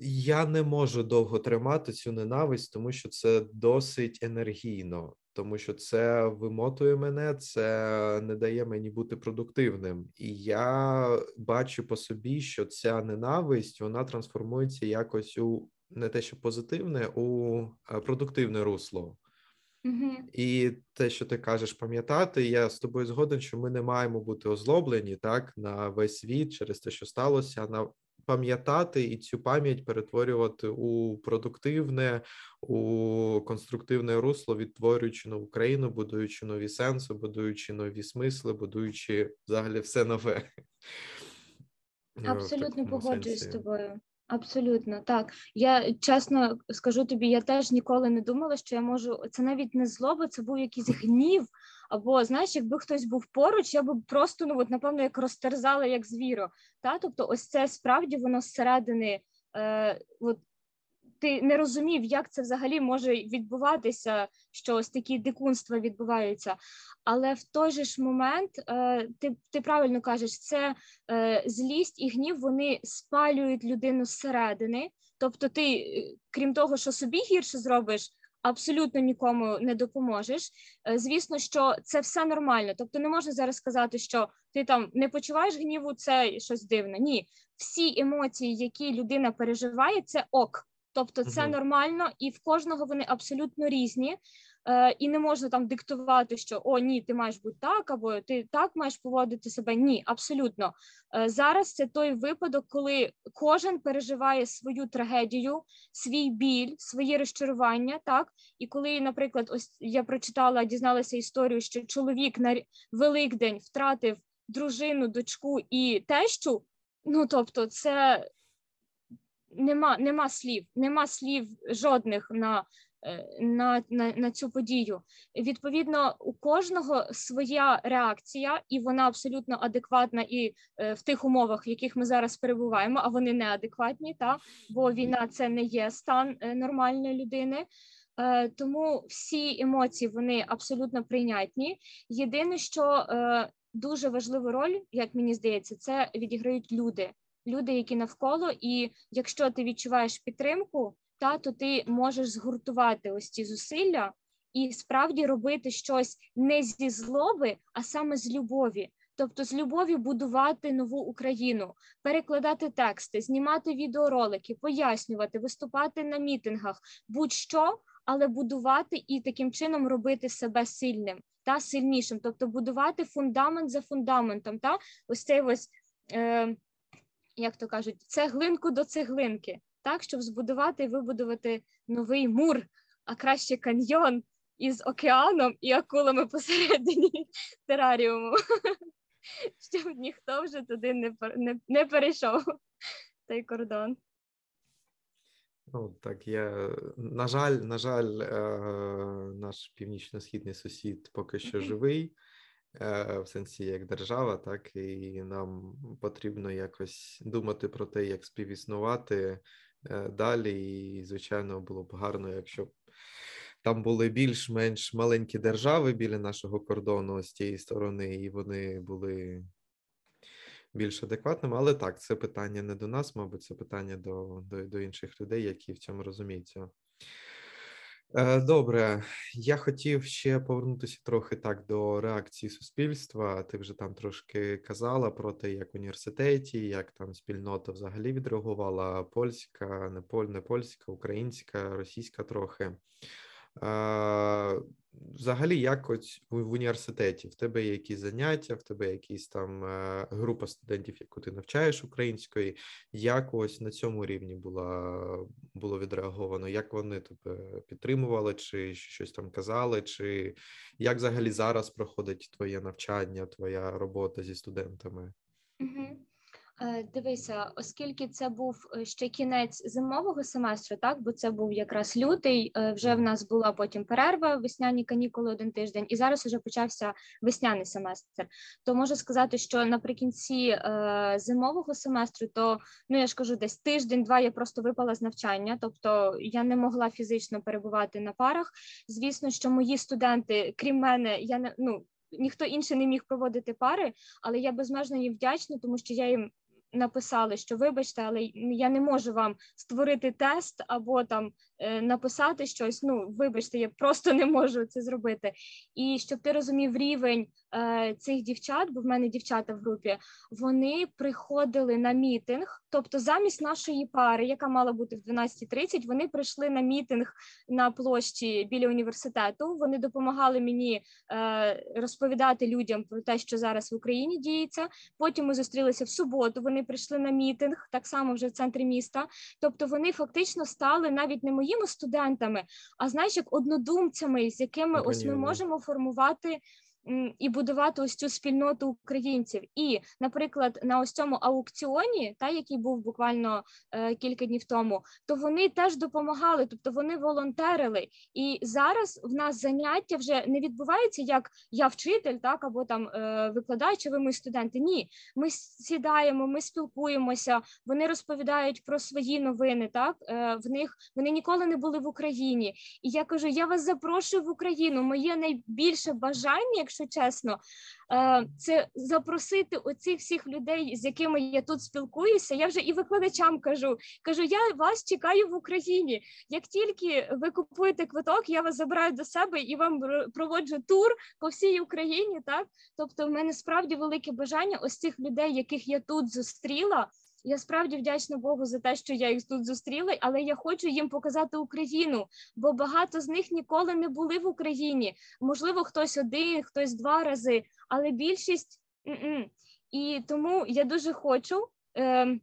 я не можу довго тримати цю ненависть, тому що це досить енергійно, тому що це вимотує мене, це не дає мені бути продуктивним. І я бачу по собі, що ця ненависть вона трансформується якось у не те, що позитивне, у е, продуктивне русло. Mm-hmm. І те, що ти кажеш, пам'ятати, я з тобою згоден, що ми не маємо бути озлоблені так на весь світ через те, що сталося, на пам'ятати і цю пам'ять перетворювати у продуктивне, у конструктивне русло, відтворюючи нову країну, будуючи нові сенси, будуючи нові смисли, будуючи взагалі все нове. Абсолютно погоджуюсь з тобою. Абсолютно так. Я чесно скажу тобі, я теж ніколи не думала, що я можу. Це навіть не злоба, це був якийсь гнів Або знаєш, якби хтось був поруч, я б просто ну от напевно як розтерзала як звіро. Та тобто, ось це справді воно зсередини. Е, от ти не розумів, як це взагалі може відбуватися, що ось такі дикунства відбуваються. Але в той же ж момент е, ти ти правильно кажеш, це е, злість і гнів вони спалюють людину зсередини. Тобто, ти, е, крім того, що собі гірше зробиш. Абсолютно нікому не допоможеш. Звісно, що це все нормально. Тобто, не можна зараз сказати, що ти там не почуваєш гніву, це щось дивне. Ні, всі емоції, які людина переживає, це ок. Тобто це нормально, і в кожного вони абсолютно різні, е, і не можна там диктувати, що о, ні, ти маєш бути так, або ти так маєш поводити себе. Ні, абсолютно е, зараз. Це той випадок, коли кожен переживає свою трагедію, свій біль, свої розчарування. Так і коли, наприклад, ось я прочитала, дізналася історію, що чоловік на Великдень втратив дружину, дочку і тещу. Ну тобто, це нема нема слів, нема слів жодних на е, на, на, на цю подію. Відповідно, у кожного своя реакція, і вона абсолютно адекватна і е, в тих умовах, в яких ми зараз перебуваємо, а вони неадекватні, та бо війна це не є стан е, нормальної людини. Е, тому всі емоції вони абсолютно прийнятні. Єдине, що е, дуже важливу роль, як мені здається, це відіграють люди люди, які навколо, і якщо ти відчуваєш підтримку, та то ти можеш згуртувати ось ці зусилля і справді робити щось не зі злоби, а саме з любові. Тобто з любові будувати нову Україну, перекладати тексти, знімати відеоролики, пояснювати, виступати на мітингах, будь-що, але будувати і таким чином робити себе сильним та сильнішим, тобто будувати фундамент за фундаментом. Та ось цей ось е, як то кажуть, цеглинку до цеглинки, так, щоб збудувати і вибудувати новий мур, а краще каньйон із океаном і акулами посередині тераріуму, щоб ніхто вже туди не не, не перейшов той кордон. Ну, так, я, на жаль, на жаль, е, наш північно-східний сусід поки що живий. Е, в сенсі як держава, так і нам потрібно якось думати про те, як співіснувати далі. І, звичайно, було б гарно, якщо б там були більш-менш маленькі держави біля нашого кордону з тієї сторони, і вони були більш адекватними. Але так, це питання не до нас, мабуть, це питання до, до, до інших людей, які в цьому розуміються. Е, добре, я хотів ще повернутися трохи так до реакції суспільства. Ти вже там трошки казала про те, як в університеті, як там спільнота взагалі відреагувала польська, не поль, не польська, українська, російська трохи. Взагалі, як ось в університеті, в тебе є якісь заняття, в тебе якісь там е, група студентів, яку ти навчаєш української, як ось на цьому рівні була було відреаговано? Як вони тебе підтримували, чи щось там казали, чи як взагалі зараз проходить твоє навчання, твоя робота зі студентами? Угу. Е, дивися, оскільки це був е, ще кінець зимового семестру, так бо це був якраз лютий. Е, вже в нас була потім перерва, весняні канікули один тиждень, і зараз вже почався весняний семестр. То можу сказати, що наприкінці е, зимового семестру, то ну я ж кажу, десь тиждень-два я просто випала з навчання, тобто я не могла фізично перебувати на парах. Звісно, що мої студенти, крім мене, я не ну. Ніхто інший не міг проводити пари, але я безмежно їм вдячна, тому що я їм написали, що вибачте, але я не можу вам створити тест або там написати щось. Ну, вибачте, я просто не можу це зробити. І щоб ти розумів рівень е, цих дівчат, бо в мене дівчата в групі, вони приходили на мітинг, тобто замість нашої пари, яка мала бути в 12.30, вони прийшли на мітинг на площі біля університету. Вони допомагали мені е, розповідати людям про те, що зараз в Україні діється. Потім ми зустрілися в суботу. Вони прийшли на мітинг, так само вже в центрі міста. Тобто вони фактично стали навіть не моїми студентами, а знаєш, як однодумцями, з якими ось ми можемо формувати і будувати ось цю спільноту українців. І, наприклад, на ось цьому аукціоні, та який був буквально е, кілька днів тому, то вони теж допомагали, тобто вони волонтерили. І зараз в нас заняття вже не відбувається як я вчитель, так або там е, викладач, ви ми студенти. Ні, ми сідаємо, ми спілкуємося. Вони розповідають про свої новини. Так е, в них вони ніколи не були в Україні. І я кажу: я вас запрошую в Україну. Моє найбільше бажання, якщо чесно, е, це запросити оцих всіх людей, з якими я тут спілкуюся. Я вже і викладачам кажу. Кажу, я вас чекаю в Україні. Як тільки ви купуєте квиток, я вас забираю до себе і вам проводжу тур по всій Україні. Так, тобто, в мене справді велике бажання ось цих людей, яких я тут зустріла. Я справді вдячна Богу за те, що я їх тут зустріла, але я хочу їм показати Україну, бо багато з них ніколи не були в Україні. Можливо, хтось один, хтось два рази, але більшість і тому я дуже хочу. Е-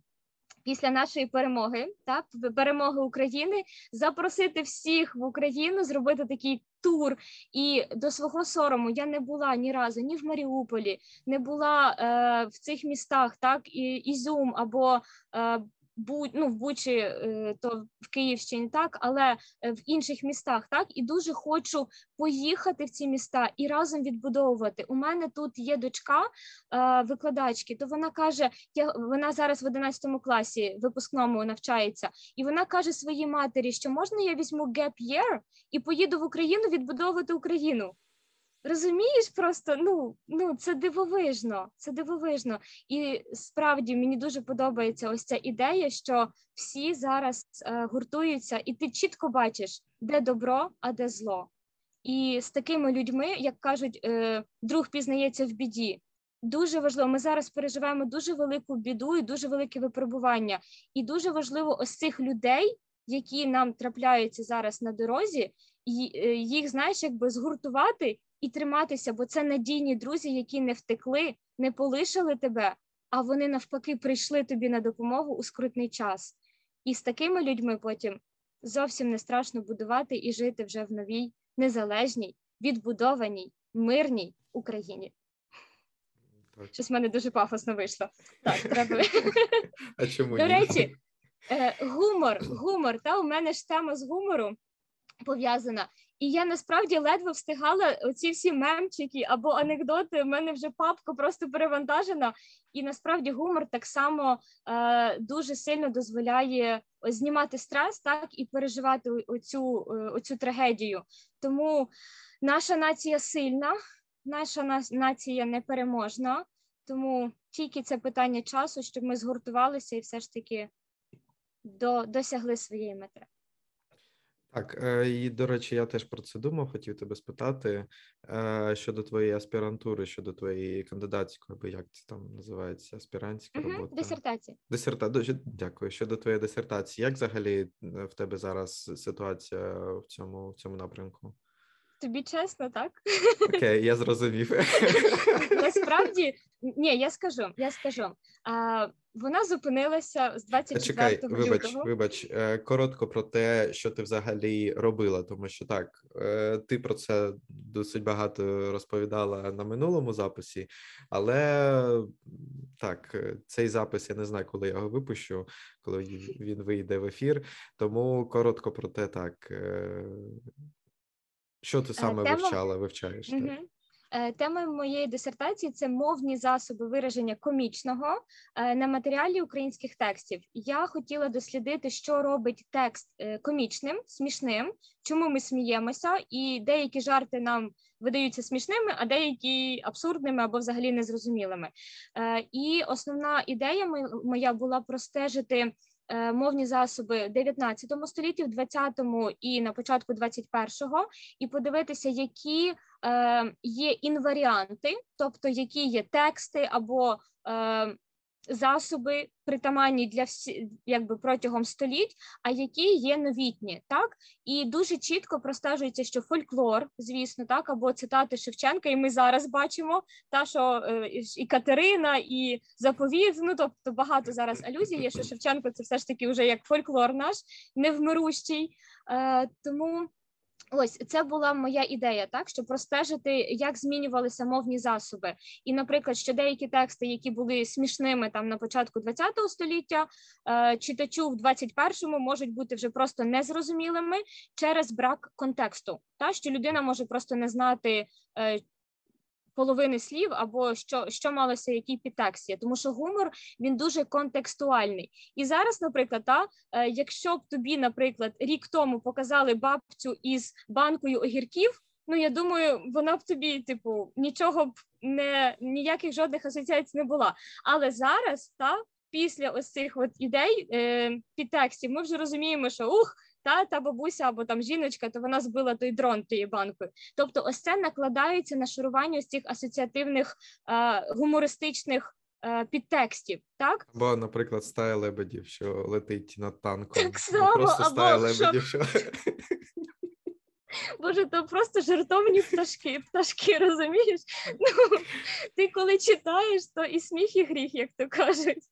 Після нашої перемоги, так перемоги України, запросити всіх в Україну, зробити такий тур. І до свого сорому я не була ні разу ні в Маріуполі, не була е, в цих містах, так і Ізюм або е, будь ну в Бучі, е, то в Київщині, так але е, в інших містах, так і дуже хочу поїхати в ці міста і разом відбудовувати. У мене тут є дочка е, викладачки, то вона каже: я вона зараз в 11 класі випускному навчається, і вона каже своїй матері, що можна я візьму gap year і поїду в Україну відбудовувати Україну. Розумієш, просто ну ну це дивовижно, це дивовижно. І справді мені дуже подобається ось ця ідея, що всі зараз е, гуртуються, і ти чітко бачиш, де добро, а де зло. І з такими людьми, як кажуть, е, друг пізнається в біді. Дуже важливо. Ми зараз переживаємо дуже велику біду і дуже велике випробування. І дуже важливо ось цих людей, які нам трапляються зараз на дорозі, е, їх знаєш, якби згуртувати і триматися, бо це надійні друзі, які не втекли, не полишили тебе, а вони навпаки прийшли тобі на допомогу у скрутний час. І з такими людьми потім зовсім не страшно будувати і жити вже в новій, незалежній, відбудованій, мирній Україні. Так. Щось в мене дуже пафосно вийшло. Так, треба. А чому До речі, е, гумор, гумор, та у мене ж тема з гумору пов'язана. І я насправді ледве встигала оці всі мемчики або анекдоти. У мене вже папка просто перевантажена, і насправді гумор так само е, дуже сильно дозволяє знімати стрес, так і переживати оцю, е, оцю трагедію. Тому наша нація сильна, наша нація непереможна. Тому тільки це питання часу, щоб ми згуртувалися і все ж таки до, досягли своєї мети. Так, е, і до речі, я теж про це думав, хотів тебе спитати е, щодо твоєї аспірантури, щодо твоєї кандидатської, або як це там називається, аспірантська угу, робота. Дисертація. Дисерта... Дякую. Щодо твоєї дисертації, як взагалі в тебе зараз ситуація в цьому в цьому напрямку? Тобі чесно, так? Окей, я зрозумів. Насправді, ні, я скажу, я скажу. А, Вона зупинилася з 24 Чекай, лютого. Вибач, вибач, е, коротко про те, що ти взагалі робила, тому що так, е, ти про це досить багато розповідала на минулому записі, але так, цей запис я не знаю, коли я його випущу, коли він вийде в ефір. Тому коротко про те, так. Е, що ти саме Тема... вивчала, вивчаєш? Угу. Так? Е, Темою моєї дисертації це мовні засоби вираження комічного е, на матеріалі українських текстів. Я хотіла дослідити, що робить текст е, комічним, смішним, чому ми сміємося, і деякі жарти нам видаються смішними, а деякі абсурдними або взагалі незрозумілими. І основна ідея моя була простежити. Е, мовні засоби в 19 столітті, в 20-му і на початку 21-го, і подивитися, які е, є інваріанти, тобто які є тексти або е, засоби притаманні для всі, якби протягом століть, а які є новітні, так і дуже чітко простежується, що фольклор, звісно, так або цитати Шевченка, і ми зараз бачимо та що е, і Катерина, і заповіт. Ну тобто багато зараз алюзій є, що Шевченко це все ж таки вже як фольклор наш невмирущий. Е, Тому Ось це була моя ідея, так щоб простежити, як змінювалися мовні засоби, і, наприклад, що деякі тексти, які були смішними там на початку ХХ століття, е, читачу в 21-му можуть бути вже просто незрозумілими через брак контексту, та що людина може просто не знати. Половини слів або що що малося, який підтекст є, тому що гумор він дуже контекстуальний. І зараз, наприклад, та е, якщо б тобі, наприклад, рік тому показали бабцю із банкою огірків. Ну, я думаю, вона б тобі, типу, нічого б не ніяких жодних асоціацій не була. Але зараз, та після ось цих от ідей е, підтекстів, ми вже розуміємо, що ух, та та бабуся або там жіночка, то вона збила той дрон тією банкою. Тобто, ось це накладається на шарування ось цих асоціативних е, гумористичних е, підтекстів. Так або, наприклад, стая лебедів, що летить над танком. Так само, просто або стая лебедів, що. Боже, то просто жартовні пташки, пташки, розумієш? Ну, Ти коли читаєш, то і сміх, і гріх, як то кажуть.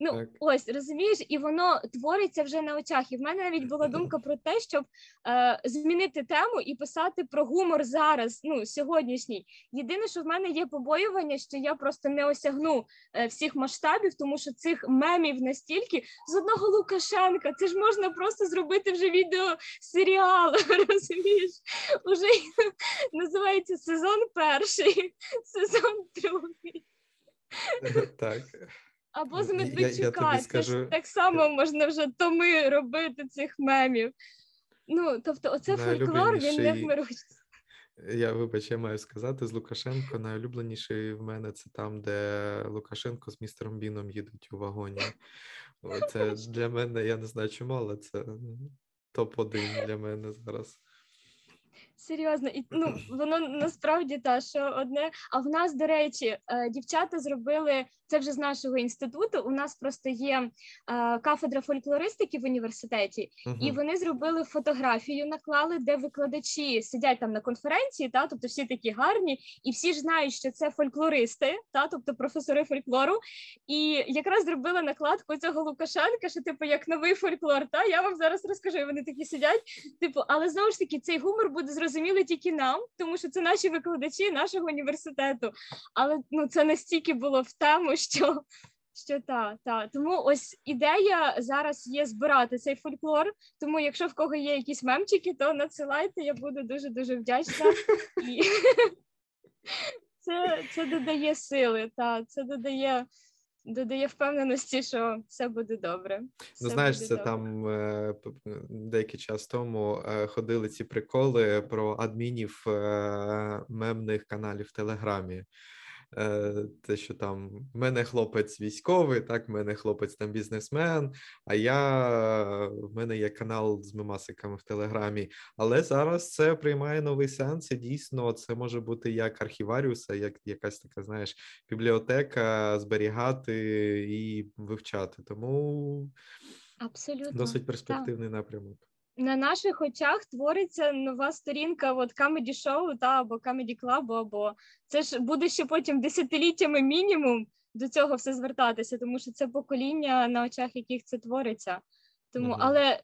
Ну так. ось розумієш, і воно твориться вже на очах. І в мене навіть була думка про те, щоб е, змінити тему і писати про гумор зараз. Ну сьогоднішній. Єдине, що в мене є побоювання, що я просто не осягну е, всіх масштабів, тому що цих мемів настільки з одного Лукашенка. Це ж можна просто зробити вже відео серіал. Розумієш, уже називається сезон перший, сезон другий. Так. Або з Медведчука. Я, я Це ж так само можна вже томи робити цих мемів. Ну, тобто, оце фольклор, він не вмиручий. Я вибач, я маю сказати з Лукашенко. Найулюбленіший в мене це там, де Лукашенко з містером Біном їдуть у вагоні. Це для мене, я не знаю чому, але це топ-1 для мене зараз. Серйозно, і ну воно насправді та що одне. А в нас, до речі, е, дівчата зробили це вже з нашого інституту. У нас просто є е, кафедра фольклористики в університеті, uh-huh. і вони зробили фотографію, наклали, де викладачі сидять там на конференції, та тобто всі такі гарні, і всі ж знають, що це фольклористи, та тобто професори фольклору. І якраз зробила накладку цього Лукашенка, що типу як новий фольклор. Та я вам зараз розкажу. і Вони такі сидять. Типу, але знову ж таки, цей гумор буде зрозумілий тільки нам, тому що це наші викладачі нашого університету. Але ну це настільки було в тему що що та, та. Тому ось ідея зараз є збирати цей фольклор. Тому, якщо в кого є якісь мемчики, то надсилайте, я буду дуже дуже вдячна. Це це додає сили, та це додає. Додає впевненості, що все буде добре. Ну, все ну, знаєш, це добре. там е, деякий час тому е, ходили ці приколи про адмінів е, мемних каналів в Телеграмі. Е, те, що там в мене хлопець військовий, так, в мене хлопець там бізнесмен, а я в мене є канал з мемасиками в Телеграмі. Але зараз це приймає новий сенс. і Дійсно, це може бути як архіваріуса, як якась така, знаєш, бібліотека зберігати і вивчати. Тому Абсолютно досить перспективний так. напрямок на наших очах твориться нова сторінка от камеді шоу та або камеді клабу, або це ж буде ще потім десятиліттями мінімум до цього все звертатися, тому що це покоління, на очах яких це твориться. Тому, mm-hmm. але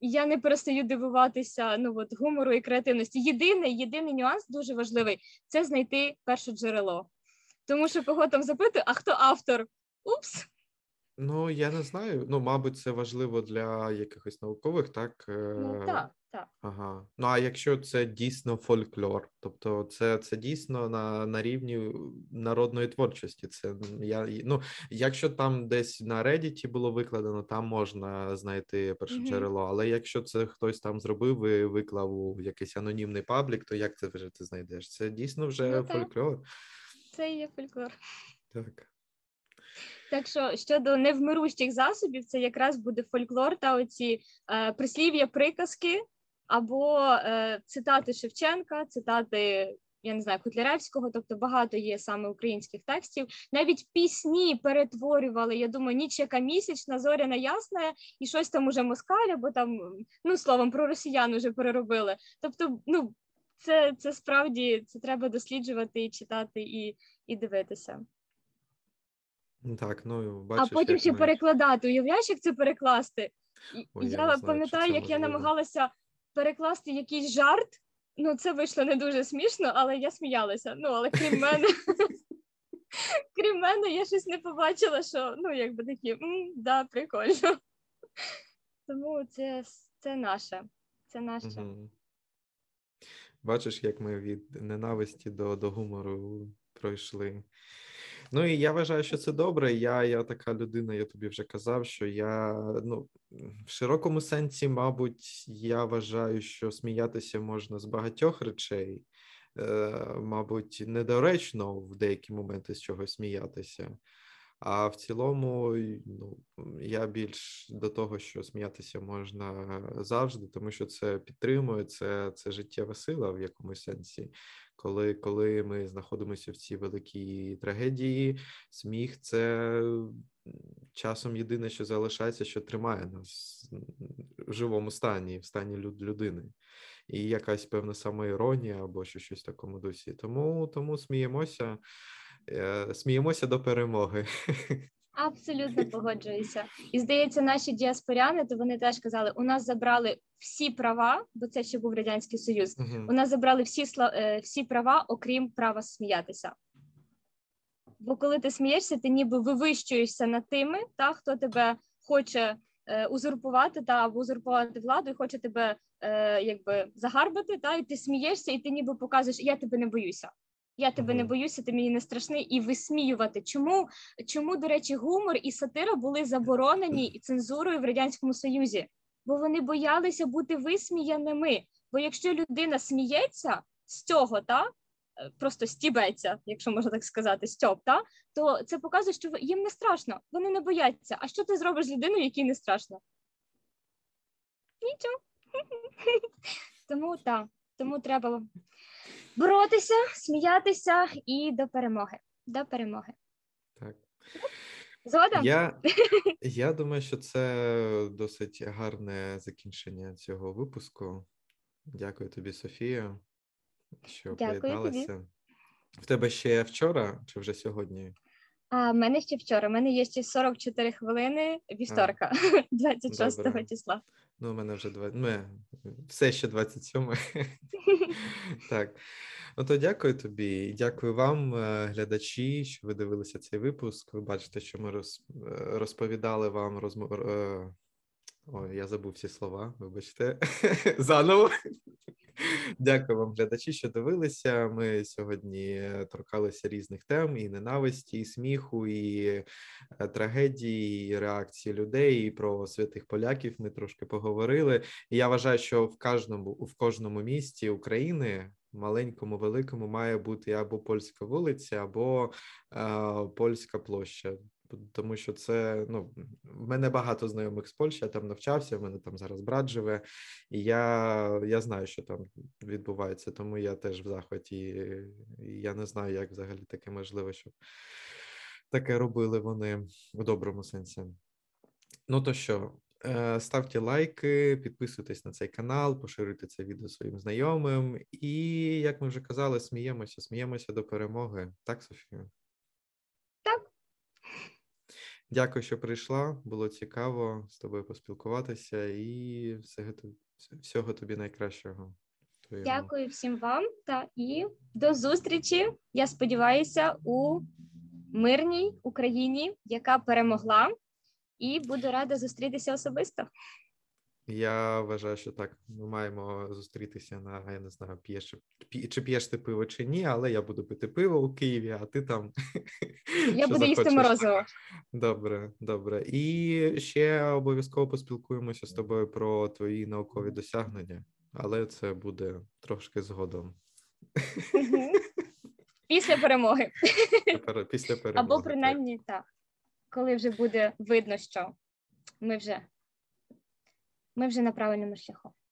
я не перестаю дивуватися ну от гумору і креативності. Єдиний єдиний нюанс дуже важливий це знайти перше джерело. Тому що кого там запитує, а хто автор? Упс. Ну, я не знаю. Ну, мабуть, це важливо для якихось наукових, так? Ну, е, так, так. Ага. Ну, а якщо це дійсно фольклор, тобто це це дійсно на на рівні народної творчості. Це я ну, якщо там десь на Reddit було викладено, там можна знайти перше mm-hmm. джерело. Але якщо це хтось там зробив і виклав у якийсь анонімний паблік, то як це вже ти знайдеш? Це дійсно вже ну, фольклор. Це і є фольклор. Так. Так що щодо невмирущих засобів, це якраз буде фольклор та оці е, прислів'я, приказки або е, цитати Шевченка, цитати. Я не знаю, Котляревського, тобто багато є саме українських текстів. Навіть пісні перетворювали. Я думаю, ніч яка місячна, зоряна ясна, і щось там уже москаль, або там, ну словом, про росіян уже переробили. Тобто, ну це це справді це треба досліджувати читати, і, і дивитися. Так, ну бачиш, а потім ще навіть... перекладати. Уявляєш, як це перекласти? Ой, я, я пам'ятаю, як можливо. я намагалася перекласти якийсь жарт. Ну, це вийшло не дуже смішно, але я сміялася. Ну, але крім мене, крім мене, я щось не побачила, що ну, якби такі, м, да, прикольно. Тому це, це наше. Це наше. Угу. Бачиш, як ми від ненависті до до гумору пройшли. Ну і я вважаю, що це добре. Я я така людина, я тобі вже казав, що я ну в широкому сенсі, мабуть, я вважаю, що сміятися можна з багатьох речей. Е, Мабуть, недоречно в деякі моменти з чогось сміятися. А в цілому, ну я більш до того, що сміятися можна завжди, тому що це підтримує, це це життєва сила в якомусь сенсі. Коли коли ми знаходимося в цій великій трагедії, сміх це часом єдине, що залишається, що тримає нас в живому стані, в стані людини. І якась певна самоіронія або що щось в такому дусі. Тому тому сміємося. Е, сміємося до перемоги. Абсолютно погоджуюся. І здається, наші діаспоряни, то вони теж казали: у нас забрали всі права, бо це ще був радянський союз. Uh-huh. У нас забрали всі е, всі права, окрім права сміятися. Бо коли ти смієшся, ти ніби вивищуєшся над тими, та хто тебе хоче е, узурпувати та або узурпувати владу і хоче тебе е, якби загарбати, та і ти смієшся, і ти ніби показуєш, я тебе не боюся. Я тебе не боюся, ти мені не страшний, і висміювати. Чому, чому, до речі, гумор і сатира були заборонені цензурою в радянському союзі? Бо вони боялися бути висміяними. Бо якщо людина сміється з цього, та е, просто стібеться, якщо можна так сказати, стьоп, та то це показує, що їм не страшно, вони не бояться. А що ти зробиш з людиною, якій не страшно? Нічого. Тому так, тому треба боротися, сміятися і до перемоги. До перемоги. Так. Згода? Я я думаю, що це досить гарне закінчення цього випуску. Дякую тобі, Софія, що Дякую приєдналася. Тобі. В тебе ще вчора чи вже сьогодні? А в мене ще вчора. У мене є ще 44 хвилини вівторка, 26 Добре. числа. Ну, у мене вже два. Ну, все ще 27. Так. Ну то дякую тобі, дякую вам, е, глядачі, що ви дивилися цей випуск. Ви бачите, що ми роз... Е, розповідали вам розмов. Е, ой, я забув всі слова, вибачте, заново. Дякую вам, глядачі, що дивилися. Ми сьогодні торкалися різних тем: і ненависті, і сміху, і трагедії, і реакції людей. і Про святих поляків ми трошки поговорили. І я вважаю, що в кожному в кожному місті України маленькому, великому має бути або польська вулиця, або е, польська площа. Тому що це ну в мене багато знайомих з Польщі, я там навчався. в мене там зараз брат живе, і я я знаю, що там відбувається. Тому я теж в захваті. І Я не знаю, як взагалі таке можливо, щоб таке робили вони в доброму сенсі. Ну то що, Е, ставте лайки, підписуйтесь на цей канал, поширюйте це відео своїм знайомим. І, як ми вже казали, сміємося, сміємося до перемоги. Так, Софія? Дякую, що прийшла. Було цікаво з тобою поспілкуватися і всього тобі найкращого. Твоєму. Дякую всім вам та і до зустрічі. Я сподіваюся, у мирній Україні, яка перемогла і буду рада зустрітися особисто. Я вважаю, що так. Ми маємо зустрітися на я не знаю, п'єш чи п'єш ти пиво чи ні, але я буду пити пиво у Києві, а ти там я буду їсти морозиво. Добре, добре. І ще обов'язково поспілкуємося з тобою про твої наукові досягнення, але це буде трошки згодом. Після перемоги. Після перемоги. Або принаймні так коли вже буде видно, що ми вже ми вже на правильному шляху.